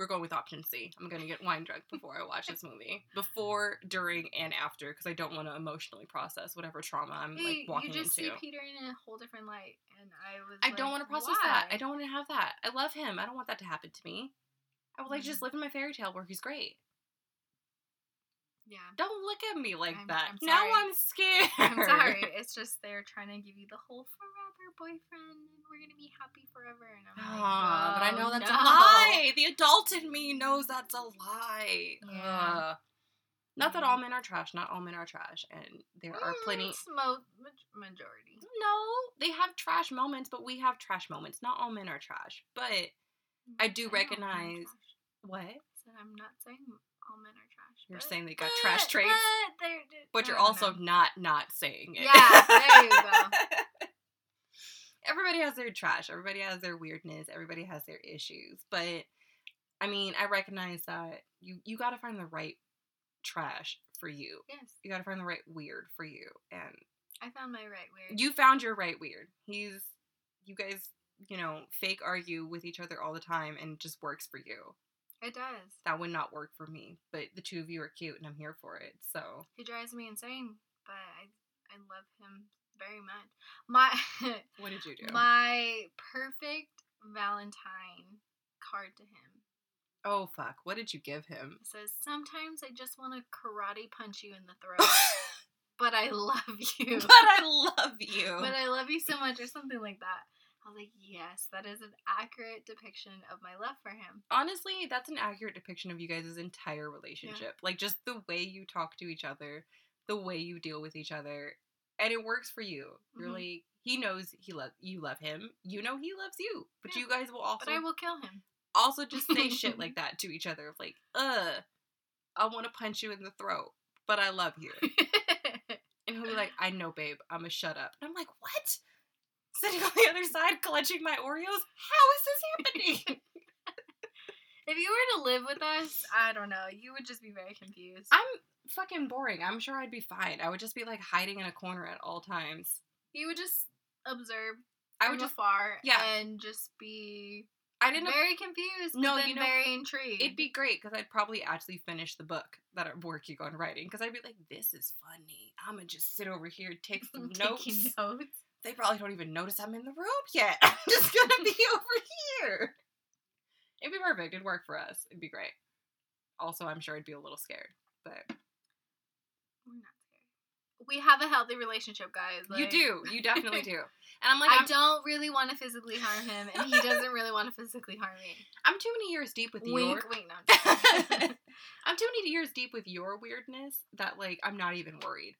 We're going with option C. I'm gonna get wine drunk before I watch this movie. Before, during, and after, because I don't want to emotionally process whatever trauma I'm you, like you walking just into. see Peter in a whole different light, and I was. I don't want to process that. I don't want to have that. I love him. I don't want that to happen to me. I would like to just mm-hmm. live in my fairy tale where he's great. Yeah. Don't look at me like I'm- that. I'm now. I'm scared. I'm sorry. [LAUGHS] It's just they're trying to give you the whole forever boyfriend, and we're gonna be happy forever. And I'm like, Ah, but I know "Oh, that's no." a lie. The adult in me knows that's a lie. Yeah. Not that all men are trash. Not all men are trash, and there are Mm, plenty. mo- maj- majority. No, they have trash moments, but we have trash moments. Not all men are trash, but I do I'm not saying all men are recognize- what? Said I'm not saying all men are trash. You're saying they got trash traits, but they're- they're- but you're also know. not not saying it. Yeah, there you go. [LAUGHS] Everybody has their trash. Everybody has their weirdness. Everybody has their issues. But I mean, I recognize that you you got to find the right trash for you. Yes. You got to find the right weird for you. And I found my right weird. You found your right weird. He's you guys, you know, fake argue with each other all the time and just works for you. It does. That would not work for me, but the two of you are cute and I'm here for it. So He drives me insane, but I I love him very much. My [LAUGHS] what did you do? my perfect Valentine card to him oh fuck! What did you give him? says, "Sometimes I just want to karate punch you in the [LAUGHS] throat, but I love you. but I love you. but I love you so much," or something like that. I was like, "Yes, that is an accurate depiction of my love for him." Honestly, that's an accurate depiction of you guys' entire relationship. Like just the way you talk to each other, the way you deal with each other, and it works for you. You're Mhm. like he knows he love you love him. You know he loves you. But Yeah. you guys will also But I will kill him. also just say [LAUGHS] shit like that to each other of like, "Uh, I want to punch you in the throat, but I love you." [LAUGHS] And he'll be like, "I know, babe. I'm gonna shut up." And I'm like, "What?" Sitting on the other side, clutching my Oreos. How is this happening? [LAUGHS] if you were to live with us, I don't know, you would just be very confused. I'm fucking boring. I'm sure I'd be fine. I would just be like hiding in a corner at all times. you would just observe I from would just. afar yeah. and just be I didn't. very confused. No, you know, very intrigued. It'd be great because I'd probably actually finish the book that I'm working on writing. Because I'd be like, "This is funny. I'm gonna just sit over here, take [LAUGHS] some notes." Notes. They probably don't even notice I'm in the room yet. [LAUGHS] I'm just gonna be [LAUGHS] over here. It'd be perfect. It'd work for us. It'd be great. Also, I'm sure I'd be a little scared, but We're not scared. We have a healthy relationship, guys. you do. You [LAUGHS] definitely do. And I'm like, I I'm, don't really want to physically harm him, and he doesn't really want to physically harm me. I'm too many years deep with your. Wink, wink, no. I'm. I'm too many years deep with your weirdness that like I'm not even worried.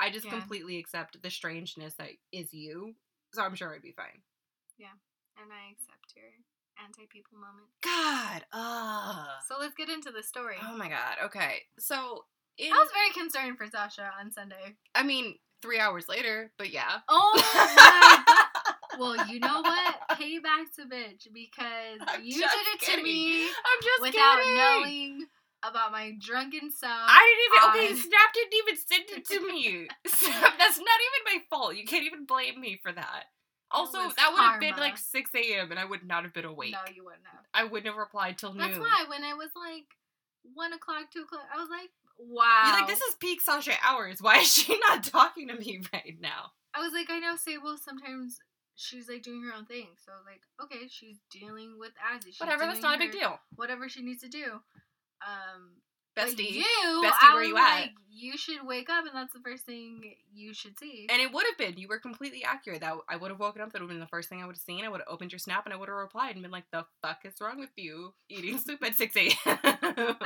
I just Yeah. completely accept the strangeness that is you. So I'm sure I'd be fine. Yeah. And I accept your anti-people moment. God, uh So let's get into the story. Oh my god. Okay. So in I was very concerned for Sasha on Sunday. I mean, 3 hours later, but yeah. Oh my [LAUGHS] god. Well, you know what? [LAUGHS] Payback's a bitch because I'm you did it to me I'm just without kidding. knowing about my drunken self. I didn't even okay, um, Snap didn't even send it to [LAUGHS] me. Snap, that's not even my fault. You can't even blame me for that. Also, that would have been like 6 a.m. and I would not have been awake. No, you wouldn't have. I wouldn't have replied till That's noon. That's why when it was like one o'clock, two o'clock, I was like, wow. You're like, this is peak Sasha hours. Why is she [LAUGHS] not talking to me right now? I was like, I know Sable sometimes she's like doing her own thing. So I was like, okay, she's dealing with Azzy. She's Whatever, that's not a big deal. Whatever she needs to do. Um, Bestie. you, Bestie, where you at? like, you should wake up, and that's the first thing you should see. And it would have been. You were completely accurate. That I would have woken up. That would have been the first thing I would have seen. I would have opened your snap and I would have replied and been like, "The fuck is wrong with you? Eating [LAUGHS] soup at six a.m." [LAUGHS]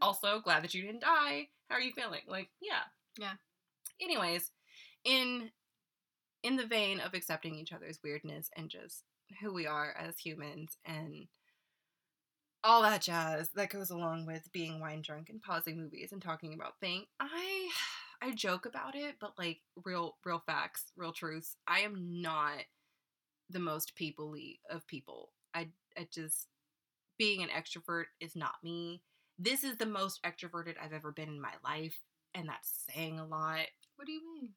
also, glad that you didn't die. How are you feeling? Like, yeah, Yeah. Anyways, in in the vein of accepting each other's weirdness and just who we are as humans and all that jazz that goes along with being wine drunk and pausing movies and talking about things. I [SIGHS] I joke about it, but like real real facts, real truths. I am not the most peoply of people. I I just being an extrovert is not me. This is the most extroverted I've ever been in my life, and that's saying a lot. what do you mean?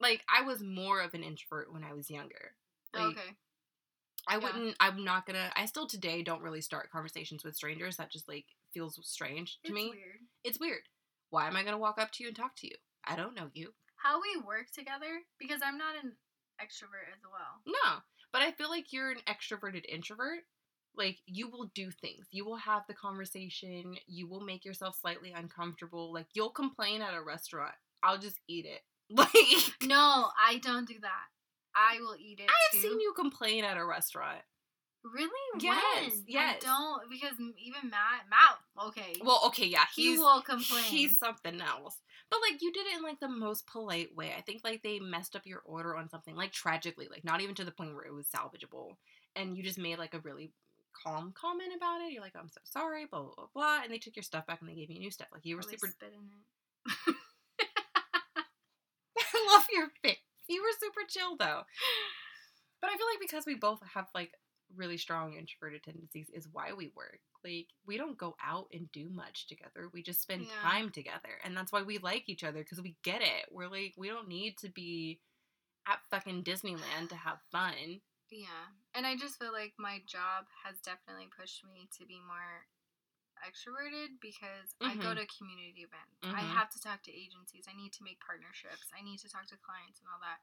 Like I was more of an introvert when I was younger. Oh, like, okay. I Yeah. wouldn't. I'm not gonna. I still today don't really start conversations with strangers. That just like feels strange to me. It's me. weird. It's weird. Why am I gonna walk up to you and talk to you? I don't know you. How we work together because I'm not an extrovert as well. No, but I feel like you're an extroverted introvert. Like you will do things. You will have the conversation. You will make yourself slightly uncomfortable. Like you'll complain at a restaurant. I'll just eat it. [LAUGHS] Like No, I don't do that. I will eat it. I've too. seen you complain at a restaurant. Really? Yes, When? yes. I don't because even Matt, Matt, okay. Well, okay, yeah, he he's will complain. he's something else. But like you did it in like the most polite way. I think like they messed up your order on something like tragically, like not even to the point where it was salvageable, and you just made like a really calm comment about it. You're like, I'm so sorry, blah blah blah, blah. and they took your stuff back and they gave you new stuff. Like you were super. spit in it. [LAUGHS] I love your face. You were super chill though. But I feel like because we both have like really strong introverted tendencies is why we work. Like we don't go out and do much together. We just spend Yeah. time together. And that's why we like each other cuz we get it. We're like we don't need to be at fucking Disneyland to have fun. Yeah. And I just feel like my job has definitely pushed me to be more extroverted because I go Mhm. to community events. I Mhm. have to talk to agencies. I need to make partnerships. I need to talk to clients and all that.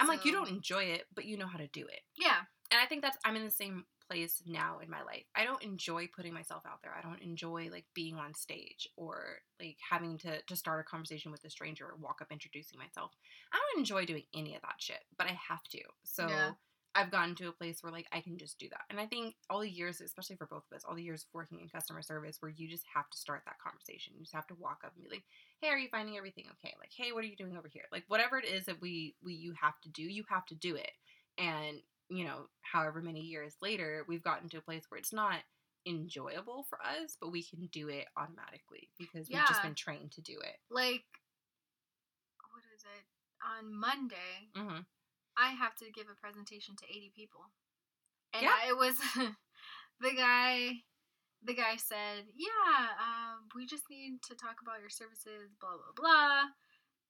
I'm like you don't enjoy it, but you know how to do it. Yeah. and I think that's I'm in the same place now in my life. I don't enjoy putting myself out there. I don't enjoy like being on stage or like having to to start a conversation with a stranger or walk up introducing myself. I don't enjoy doing any of that shit, but I have to. So Yeah. I've gotten to a place where like I can just do that. And I think all the years, especially for both of us, all the years of working in customer service where you just have to start that conversation. You just have to walk up and be like, "Hey, are you finding everything okay?" Like, "Hey, what are you doing over here?" Like whatever it is that we we you have to do, you have to do it. And you know, however many years later, we've gotten to a place where it's not enjoyable for us, but we can do it automatically because we've just been trained to do it. Like, what is it? On Monday, hmm I have to give a presentation to 80 people. And Yeah. I, it was [LAUGHS] the guy the guy said, "Yeah, um, we just need to talk about your services, blah blah blah."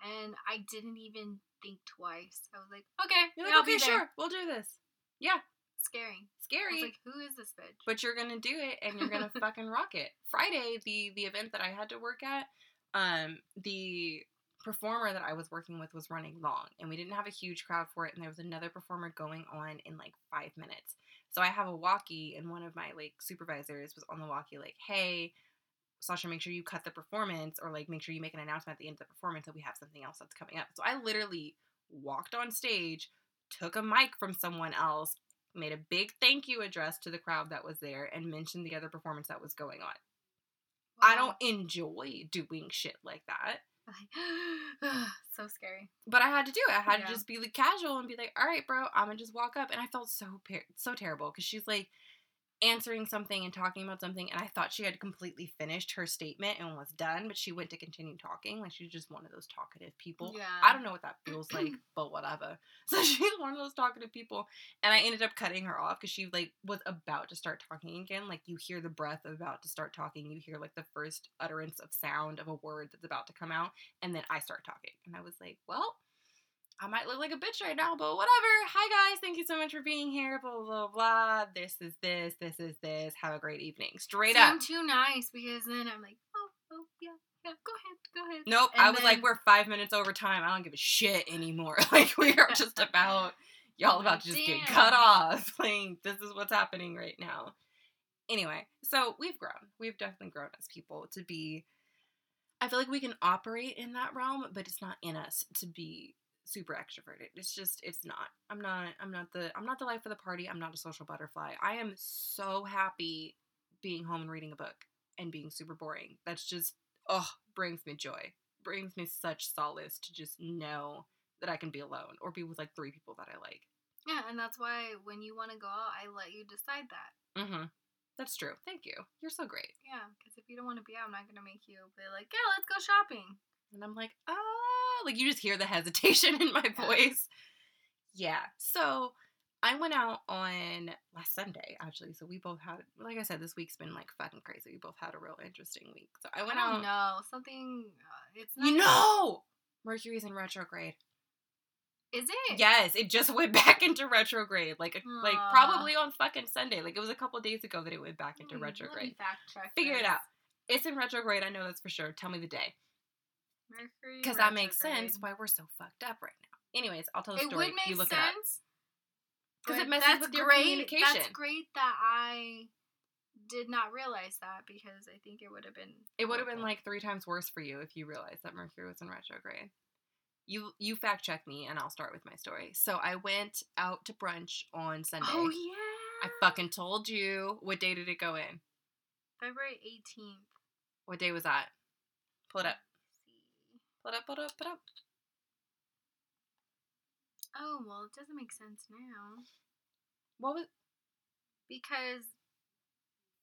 And I didn't even think twice. I was like, "Okay, You're like, okay, be sure, we'll do this. Yeah, Scary. I scary. was like, "Who is this bitch?" but you're gonna do it and you're gonna [LAUGHS] fucking rock it. Friday, the the event that I had to work at, um, the performer that I was working with was running long, and we didn't have a huge crowd for it, and there was another performer going on in like five minutes. So I have a walkie, and one of my like supervisors was on the walkie, like, "Hey, Sasha, make sure you cut the performance, or like make sure you make an announcement at the end of the performance that we have something else that's coming up." So I literally walked on stage, took a mic from someone else, made a big thank you address to the crowd that was there and mentioned the other performance that was going on. I don't enjoy doing shit like that, Like, [SIGHS] so scary. but I had to do it. I had Yeah. to just be like casual and be like, "All right, bro, I'm gonna just walk up." And I felt so so terrible because she's like answering something and talking about something, and I thought she had completely finished her statement and was done, but she went to continue talking. Like she's just one of those talkative people. Yeah. I don't know what that feels [CLEARS THROAT] like, but whatever. [LAUGHS] So she's one of those talkative people, and I ended up cutting her off because she like was about to start talking again. Like you hear the breath of about to start talking, you hear like the first utterance of sound of a word that's about to come out, and then I start talking, and I was like, well. I might look like a bitch right now, but whatever. Hi guys, thank you so much for being here. Blah blah blah. blah. This is this. This is this. Have a great evening. Straight Seem up. too nice because then I'm like, oh, oh, yeah, yeah, go ahead, go ahead. Nope. And I was like, we're five minutes over time. I don't give a shit anymore. [LAUGHS] Like we are just [LAUGHS] about y'all about to just get cut off. [LAUGHS] Like this is what's happening right now. Anyway, so we've grown. We've definitely grown as people to be. I feel like we can operate in that realm, but it's not in us to be super extroverted. It's just it's not. I'm not I'm not the I'm not the life of the party. I'm not a social butterfly. I am so happy being home and reading a book and being super boring. That's just oh, brings me joy. Brings me such solace to just know that I can be alone or be with like three people that I like. Yeah, and that's why when you want to go out, I let you decide that. Mm-hmm. That's true. Thank you. You're so great. Yeah, because if you don't want to be out, I'm not gonna make you be like, yeah, let's go shopping. And I'm like, ah, [LAUGHS] like you just hear the hesitation in my voice. Yeah. So I went out on last Sunday, actually. So we both had, like I said, this week's been like fucking crazy. We both had a real interesting week. So I I went don't out. know something. Uh, it's not. You know, Mercury's in retrograde. Is it? Yes, it just went [LAUGHS] back into retrograde, like like probably on fucking Sunday. Like it was a couple days ago that it went back into me retrograde. Figure it out. It's in retrograde. I know that's for sure. Tell me the day, Mercury. because that makes sense why we're so fucked up right now. Anyways, I'll tell the It story. would make you look it sense. because it but messes with your great. communication. That's great that I did not realize that because I think it would have been. It would have been like three times worse for you if you realized that Mercury was in retrograde. You you fact check me and I'll start with my story. So I went out to brunch on Sunday. Oh yeah. I fucking told you. What day did it go in? February eighteenth. What day was that? Pull it up. See. Pull it up. Pull it up. Pull up. Oh well, it doesn't make sense now What was? because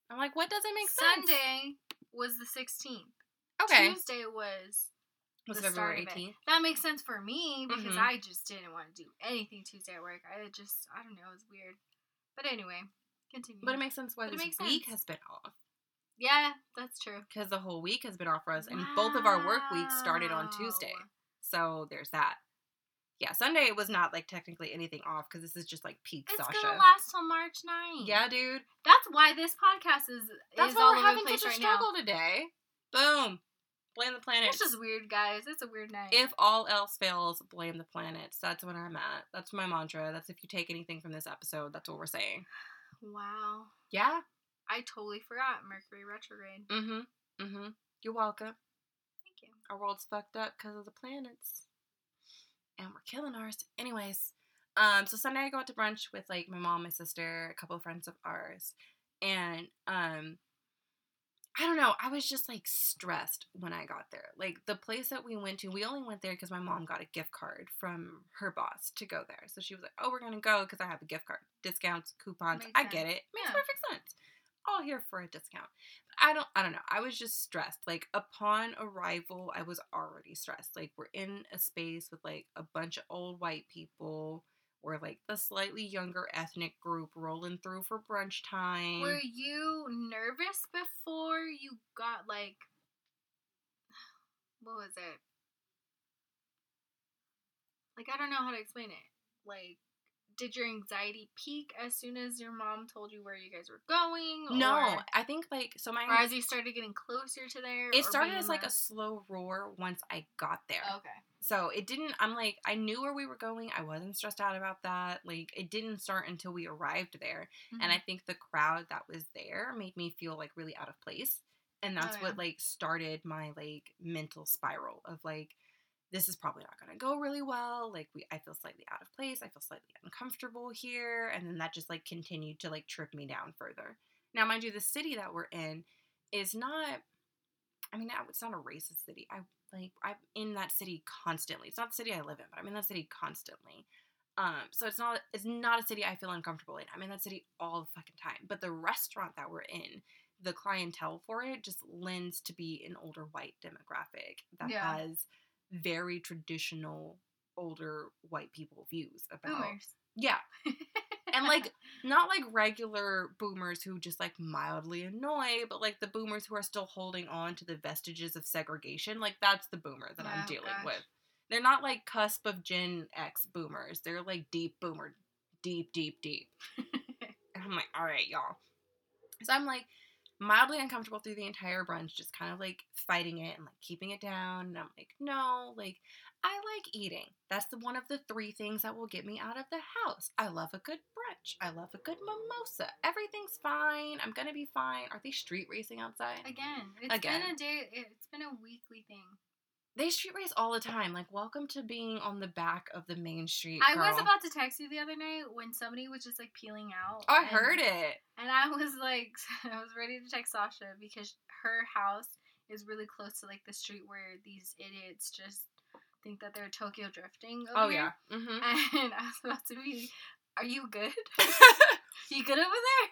I'm like, what doesn't make sense? Sunday was the sixteenth. Okay. Tuesday was Was February of it. 18th? That makes sense for me because Mhm. I just didn't want to do anything Tuesday at work. I just, I don't know, it was weird. But anyway, Continue. But it makes sense why But it this makes week sense. has been off. Yeah, that's true. Because the whole week has been off for us, and both of our work weeks started on Tuesday. So there's that. Yeah, Sunday was not like technically anything off because this is just like peak It's Sasha. gonna last till March 9th. yeah, dude. That's why this podcast is That's is why we're having such a right now. struggle today. Boom. Blame the planet. It's just weird, guys. It's a weird night. if all else fails, blame the planets. That's what I'm at. That's my mantra. That's if you take anything from this episode, that's what we're saying. wow, Yeah. I totally forgot Mercury retrograde. Mm-hmm. Mm-hmm. You're welcome. Thank you. Our world's fucked up because of the planets. And we're killing ours. Anyways, um, so Sunday I go out to brunch with like my mom, my sister, a couple of friends of ours. And um I don't know, I was just like stressed when I got there. Like the place that we went to, we only went there because my mom got a gift card from her boss to go there. So she was like, Oh, we're gonna go because I have a gift card. Discounts, coupons. Makes I sense. get it. Makes Yeah. perfect sense. All here for a discount. I don't I don't know. I was just stressed. Like upon arrival, I was already stressed. Like we're in a space with like a bunch of old white people. We're like the slightly younger ethnic group rolling through for brunch time. Were you nervous before you got like what was it? Like I don't know how to explain it. Like did your anxiety peak as soon as your mom told you where you guys were going? no, or, I think like so my or as you started getting closer to there. it started as like a slow roar once I got there. okay. So it didn't, I'm like, I knew where we were going. I wasn't stressed out about that. Like, it didn't start until we arrived there. And Mm-hmm. I think the crowd that was there made me feel like really out of place. And that's Oh, what like started my like mental spiral of like, this is probably not going to go really well. Like, we, I feel slightly out of place. I feel slightly uncomfortable here. And then that just like continued to like trip me down further. Now, mind you, the city that we're in is not, I mean, it's not a racist city. I like I'm in that city constantly. It's not the city I live in, but I'm in that city constantly. Um, so it's not it's not a city I feel uncomfortable in. I'm in that city all the fucking time. But the restaurant that we're in, the clientele for it just lends to be an older white demographic that Yeah. has very traditional older white people views about Boomers. yeah and like [LAUGHS] not like regular boomers who just like mildly annoy, but like the boomers who are still holding on to the vestiges of segregation. Like that's the boomer that I'm oh, dealing gosh. with. They're not like cusp of Gen X boomers. They're like deep boomer, deep, deep, deep. [LAUGHS] And I'm like, all right, y'all. So I'm like mildly uncomfortable through the entire brunch, just kind of like fighting it and like keeping it down. And I'm like, no, like I like eating. That's the one of the three things that will get me out of the house. I love a good brunch. I love a good mimosa. Everything's fine. I'm gonna be fine. Are they street racing outside? Again, it's Again. been a day. It's been a weekly thing. They street race all the time. Like, welcome to being on the back of the main street. I was about to text you the other night when somebody was just like peeling out. Oh, I and- heard it. And I was like, [LAUGHS] I was ready to text Sasha because her house is really close to like the street where these idiots just think that they're Tokyo drifting. Over Oh yeah. Mm-hmm. [LAUGHS] And I was about to be, are you good? [LAUGHS] you good over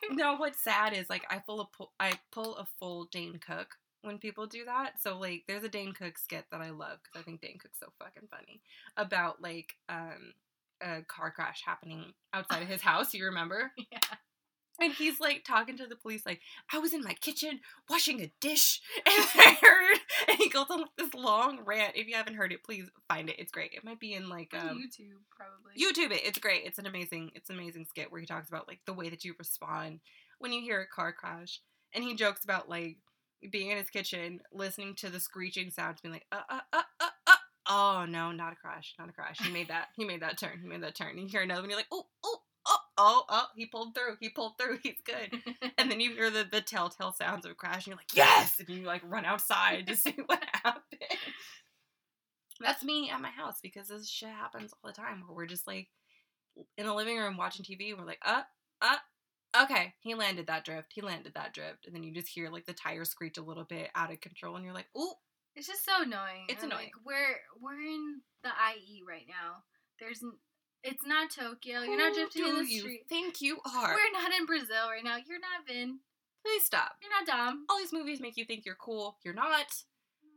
there? no, what's sad is like I pull a pull, I pull a full Dane Cook when people do that. So like, there's a Dane Cook skit that I love because I think Dane Cook's so fucking funny about like um a car crash happening outside of his [LAUGHS] house. You remember? [LAUGHS] Yeah. And he's like talking to the police, like, I was in my kitchen washing a dish, [LAUGHS] and I heard, and he goes on like this long rant. If you haven't heard it, please find it. It's great. It might be in like um, YouTube, probably. YouTube it. It's great. It's an amazing, it's an amazing skit where he talks about like the way that you respond when you hear a car crash, and he jokes about like being in his kitchen, listening to the screeching sounds, being like, uh, uh, uh, uh, uh. Oh no, not a crash, not a crash. He made that. He made that turn. He made that turn. You hear another one. You're like, oh, oh, oh, oh, oh. He pulled through. He pulled through. [LAUGHS] He's good. [LAUGHS] And then you hear the, the telltale sounds of a crash, and you're like, yes! And you like run outside to [LAUGHS] see what happened. That's me at my house because this shit happens all the time where we're just like in the living room watching TV and we're like, uh, uh, okay, he landed that drift. He landed that drift. And then you just hear like the tires screech a little bit out of control and you're like, ooh, It's just so annoying. It's annoying. Like, we're we're in the IE right now. There's n- it's not Tokyo. You're not drifting in the you street. think you are? We're not in Brazil right now. You're not Vin. Please stop. You're not Dom. All these movies make you think you're cool. You're not.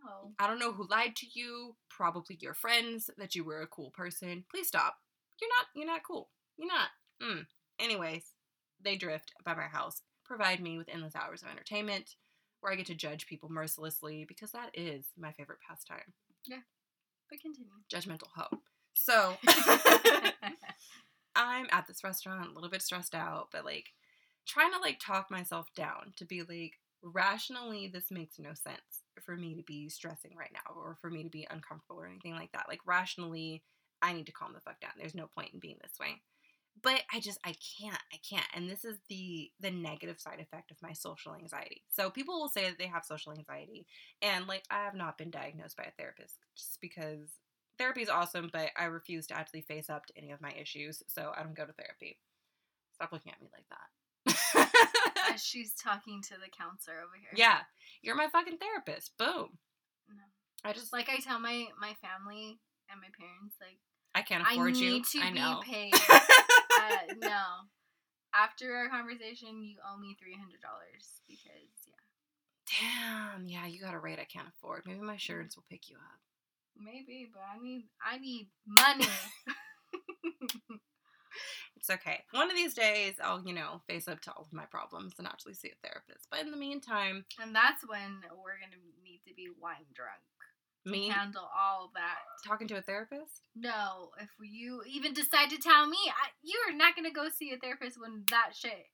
No. I don't know who lied to you. Probably your friends that you were a cool person. Please stop. You're not. You're not cool. You're not. Mm. Anyways, they drift by my house, provide me with endless hours of entertainment where I get to judge people mercilessly because that is my favorite pastime. Yeah. But continue. Judgmental hoe. So [LAUGHS] I'm at this restaurant, a little bit stressed out, but like trying to like talk myself down to be like rationally this makes no sense for me to be stressing right now or for me to be uncomfortable or anything like that. Like rationally, I need to calm the fuck down. There's no point in being this way. But I just I can't. I can't. And this is the the negative side effect of my social anxiety. So people will say that they have social anxiety and like I have not been diagnosed by a therapist just because therapy is awesome, but I refuse to actually face up to any of my issues, so I don't go to therapy. Stop looking at me like that. Uh, As [LAUGHS] she's talking to the counselor over here. yeah, you're my fucking therapist. Boom. No. I just Like I tell my my family and my parents, like I can't I afford need you. to I know. be paid. [LAUGHS] uh, no. After our conversation, you owe me three hundred dollars because yeah, Damn. Yeah, you got a rate I can't afford. Maybe my insurance will pick you up. maybe, but I need I need money. [LAUGHS] It's okay. One of these days, I'll you know face up to all of my problems and actually see a therapist. But in the meantime, and that's when we're gonna need to be wine drunk. To me handle all that. talking to a therapist. No, if you even decide to tell me, I, you're not gonna go see a therapist when that shit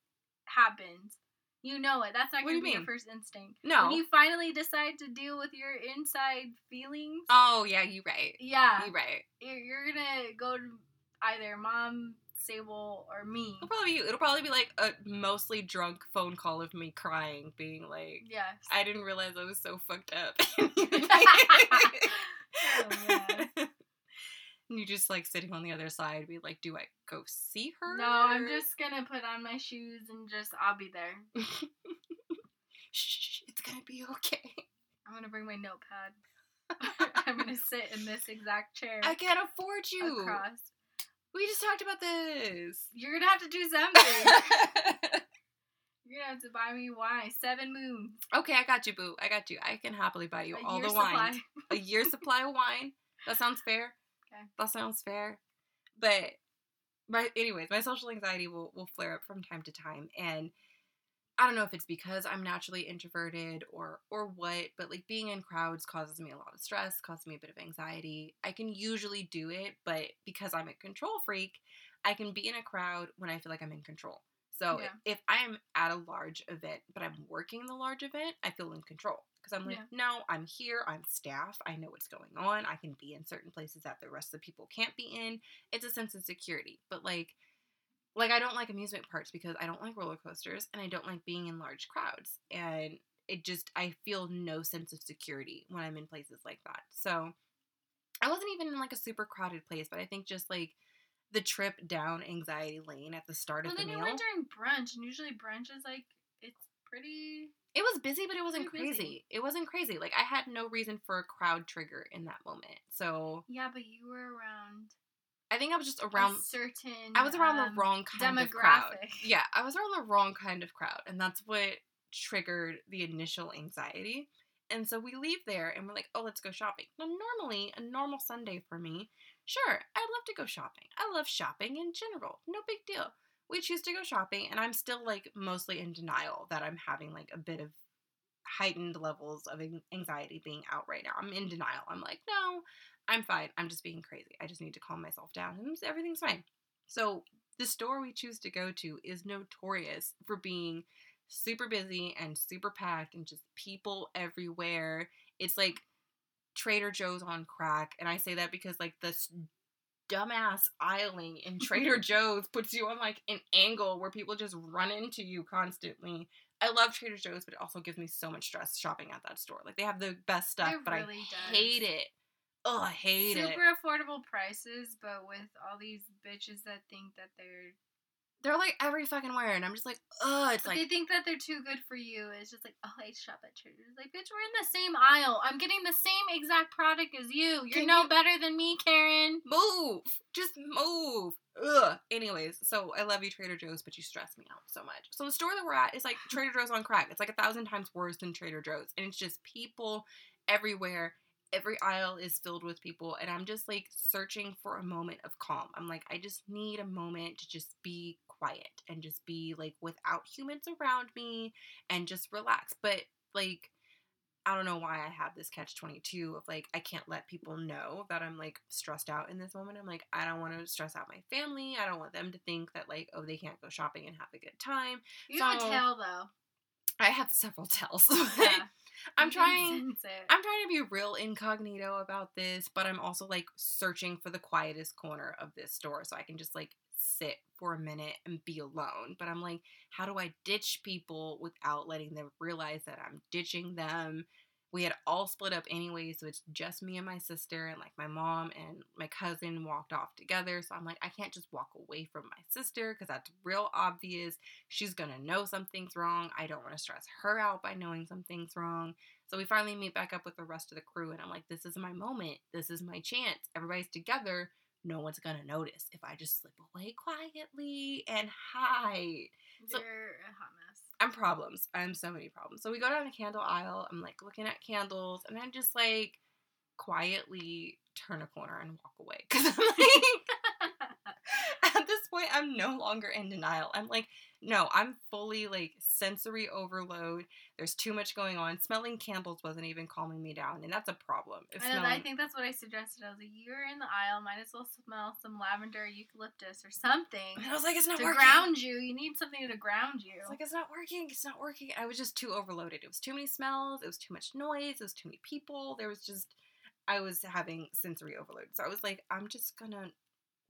happens. You know it. That's not gonna you be your first instinct. No. When you finally decide to deal with your inside feelings, Oh yeah, you're right. yeah, you're right. you're, you're gonna go to either mom, Sable, or me. It'll probably be, it'll probably be like a mostly drunk phone call of me crying, being like, Yes. I didn't realize I was so fucked up. [LAUGHS] [LAUGHS] Oh. And you just like sitting on the other side, be like, do I go see her? no, I'm just gonna put on my shoes and just I'll be there. [LAUGHS] Shh, it's gonna be okay. I'm gonna bring my notepad. I'm gonna sit in this exact chair I can't afford you. across. We just talked about this. You're gonna have to do something. [LAUGHS] You're gonna have to buy me wine. Seven moons. okay, I got you, boo. I got you. I can happily buy you A all the wine. a year supply of wine. That sounds fair. [LAUGHS] Okay. That sounds fair. But my anyways, my social anxiety will, will flare up from time to time and I don't know if it's because I'm naturally introverted or or what, but like being in crowds causes me a lot of stress, causes me a bit of anxiety. I can usually do it, but because I'm a control freak, I can be in a crowd when I feel like I'm in control. So Yeah. if I'm at a large event, but I'm working the large event, I feel in control because I'm like, Yeah. no, I'm here, I'm staff, I know what's going on, I can be in certain places that the rest of the people can't be in. It's a sense of security. But like, like I don't like amusement parks because I don't like roller coasters and I don't like being in large crowds and it just I feel no sense of security when I'm in places like that. So I wasn't even in like a super crowded place, but I think just like the trip down anxiety lane at the start Well, of the then you meal. went during brunch, and usually brunch is like it's pretty. It was busy, but it wasn't Pretty busy. crazy. It wasn't crazy. Like I had no reason for a crowd trigger in that moment. So Yeah, but you were around I think I was just around certain. I was around um, the wrong kind of crowd. demographic. Yeah, I was around the wrong kind of crowd, and that's what triggered the initial anxiety. And so we leave there and we're like, oh, let's go shopping. Now, normally, a normal Sunday for me, sure, I'd love to go shopping. I love shopping in general. No big deal. We choose to go shopping, and I'm still like mostly in denial that I'm having like a bit of heightened levels of anxiety being out right now. I'm in denial. I'm like, no, I'm fine. I'm just being crazy. I just need to calm myself down and everything's fine. So, the store we choose to go to is notorious for being super busy and super packed and just people everywhere. It's like Trader Joe's on crack. And I say that because, like, this dumbass aisling in Trader [LAUGHS] Joe's puts you on like an angle where people just run into you constantly. I love Trader Joe's, but it also gives me so much stress shopping at that store. Like they have the best stuff, It but really I does. hate it. Oh, I hate Super it. Super affordable prices, but with all these bitches that think that they're They're like every fucking where, and I'm just like, oh, it's But like they think that they're too good for you. It's just like, oh, I shop at Trader. Like, bitch, we're in the same aisle. I'm getting the same exact product as you. You're no you- better than me, Karen. move, just move. Ugh. Anyways, so I love you, Trader Joe's, but you stress me out so much. So the store that we're at is like [LAUGHS] Trader Joe's on crack. It's like a thousand times worse than Trader Joe's, and it's just people everywhere. Every aisle is filled with people, and I'm just like searching for a moment of calm. I'm like, I just need a moment to just be quiet and just be like without humans around me and just relax. But like I don't know why I have this catch 22 of like, I can't let people know that I'm like stressed out in this moment. I'm like, I don't want to stress out my family. I don't want them to think that like, oh, they can't go shopping and have a good time. You so, have a tail though. I have several [LAUGHS] tells. Yeah. I'm trying I'm trying to be real incognito about this, but I'm also like searching for the quietest corner of this store so I can just like sit for a minute and be alone. But I'm like, how do I ditch people without letting them realize that I'm ditching them? We had all split up anyway, so it's just me and my sister, and like my mom and my cousin walked off together. So I'm like, I can't just walk away from my sister because that's real obvious. She's gonna know something's wrong. I don't want to stress her out by knowing something's wrong. So we finally meet back up with the rest of the crew, and I'm like, this is my moment. This is my chance. Everybody's together no one's gonna notice if I just slip away quietly and hide. You're a hot mess. I'm problems. I'm so many problems. So we go down the candle aisle. I'm like looking at candles, and I just like quietly turn a corner and walk away [LAUGHS] because I'm like, [LAUGHS] at this point, I'm no longer in denial. I'm like, no, I'm fully like sensory overload. There's too much going on. Smelling candles wasn't even calming me down, and that's a problem. If I, smelling... I think that's what I suggested. I was like, you're in the aisle, might as well smell some lavender, eucalyptus, or something. And I was like, it's not to working. ground you. You need something to ground you. It's like it's not working. It's not working. I was just too overloaded. It was too many smells. It was too much noise. It was too many people. There was just, I was having sensory overload. So I was like, I'm just gonna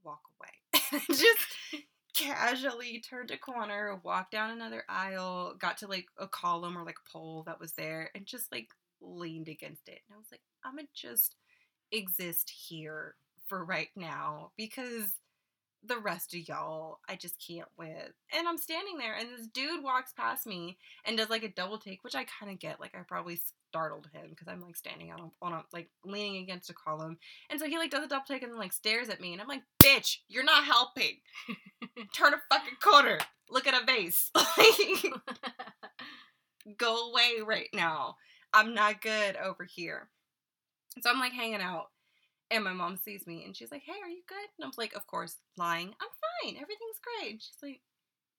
walk away. [LAUGHS] just casually turned a corner, walked down another aisle, got to like a column or like a pole that was there, and just like leaned against it. And I was like, I'm gonna just exist here for right now because the rest of y'all I just can't with. And I'm standing there and this dude walks past me and does like a double take, which I kind of get. Like I probably startled him because I'm like standing on, on a, like leaning against a column. And so he like does a double take and then like stares at me and I'm like, bitch, you're not helping. [LAUGHS] Turn a fucking corner. Look at a vase. [LAUGHS] Go away right now. I'm not good over here. So I'm like hanging out and my mom sees me and she's like, Hey, are you good? And I'm like, Of course, lying. I'm fine. Everything's great. And She's like,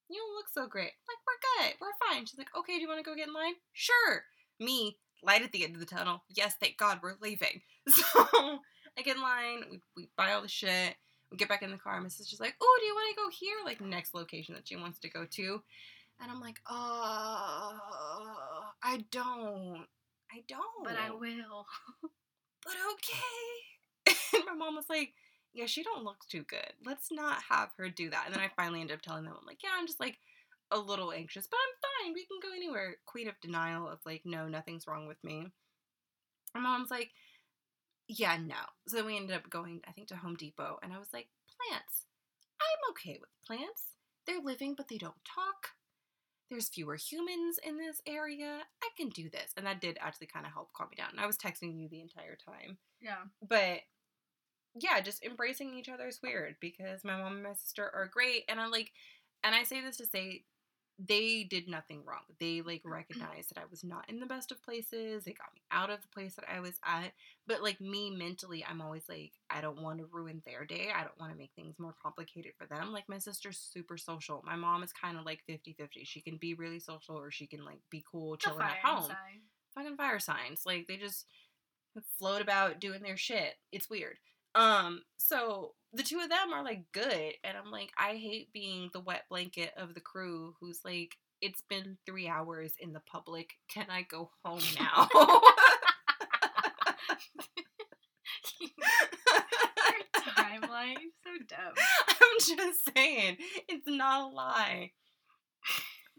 You don't look so great. I'm like, We're good. We're fine. She's like, Okay, do you want to go get in line? Sure. Me, light at the end of the tunnel. Yes, thank God we're leaving. [LAUGHS] So I get in line. We, we buy all the shit. We get back in the car. My sister's like, Oh, do you want to go here? Like, next location that she wants to go to. And I'm like, Oh, I don't. I don't. But I will. [LAUGHS] but okay. [LAUGHS] and my mom was like, yeah, she don't look too good. Let's not have her do that. And then I finally ended up telling them, I'm like, yeah, I'm just like a little anxious, but I'm fine. We can go anywhere. Queen of denial of like, no, nothing's wrong with me. My mom's like, yeah, no. So then we ended up going, I think, to Home Depot, and I was like, plants. I'm okay with plants. They're living, but they don't talk. There's fewer humans in this area. I can do this. And that did actually kind of help calm me down. And I was texting you the entire time. Yeah. But yeah, just embracing each other is weird because my mom and my sister are great. And I'm like, and I say this to say they did nothing wrong. They like mm-hmm. recognized that I was not in the best of places. They got me out of the place that I was at. But like me mentally, I'm always like, I don't want to ruin their day. I don't want to make things more complicated for them. Like my sister's super social. My mom is kind of like 50-50. She can be really social or she can like be cool chilling at home. Sign. Fucking fire signs. Like they just float about doing their shit. It's weird. Um, so the two of them are like good, and I'm like, I hate being the wet blanket of the crew who's like, it's been three hours in the public. Can I go home now? timeline so dumb. I'm just saying, it's not a lie.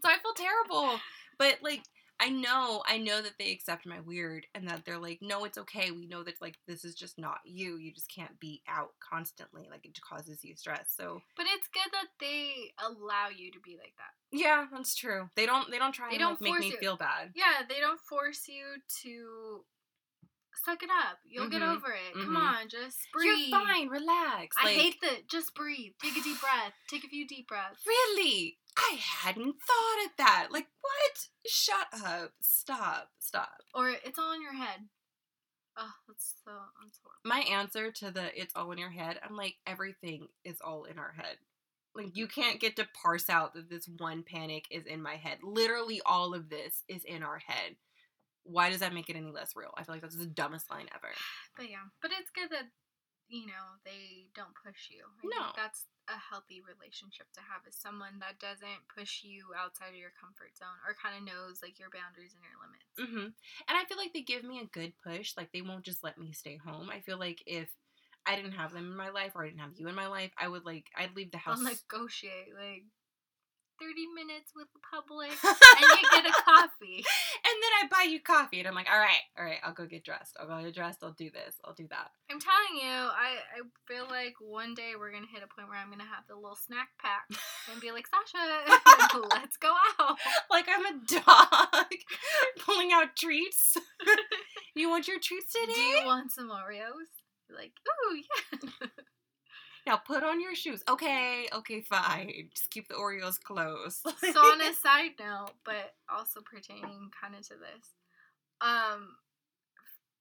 So I feel terrible, but like I know, I know that they accept my weird and that they're like, no, it's okay. We know that like this is just not you. You just can't be out constantly. Like it causes you stress. So But it's good that they allow you to be like that. Yeah, that's true. They don't they don't try they and don't like, make me you. feel bad. Yeah, they don't force you to suck it up. You'll mm-hmm. get over it. Mm-hmm. Come on, just breathe. You're fine. Relax. I hate that. Just breathe. Take a deep breath. Take a few deep breaths. Really? I hadn't thought of that. Like, what? Shut up. Stop. Stop. Or it's all in your head. Oh, that's so that's horrible. My answer to the it's all in your head, I'm like, everything is all in our head. Like you can't get to parse out that this one panic is in my head. Literally all of this is in our head. Why does that make it any less real? I feel like that's the dumbest line ever. But yeah, but it's good that you know they don't push you. I No. think that's a healthy relationship to have is someone that doesn't push you outside of your comfort zone or kind of knows like your boundaries and your limits. hmm And I feel like they give me a good push. Like they won't just let me stay home. I feel like if I didn't have them in my life or I didn't have you in my life, I would like I'd leave the house. I'll negotiate like thirty minutes with the public [LAUGHS] and you get a coffee. [LAUGHS] and then I buy you coffee, and I'm like, all right, all right, I'll go get dressed. I'll go get dressed. I'll do this. I'll do that. I'm telling you, I, I feel like one day we're gonna hit a point where I'm gonna have the little snack pack and be like, Sasha, [LAUGHS] let's go out. Like I'm a dog pulling out treats. you want your treats today? Do you want some Oreos? Like, ooh, yeah. Now put on your shoes. Okay, okay, fine. Just keep the Oreos close. so on a [LAUGHS] side note, but also pertaining kind of to this, um,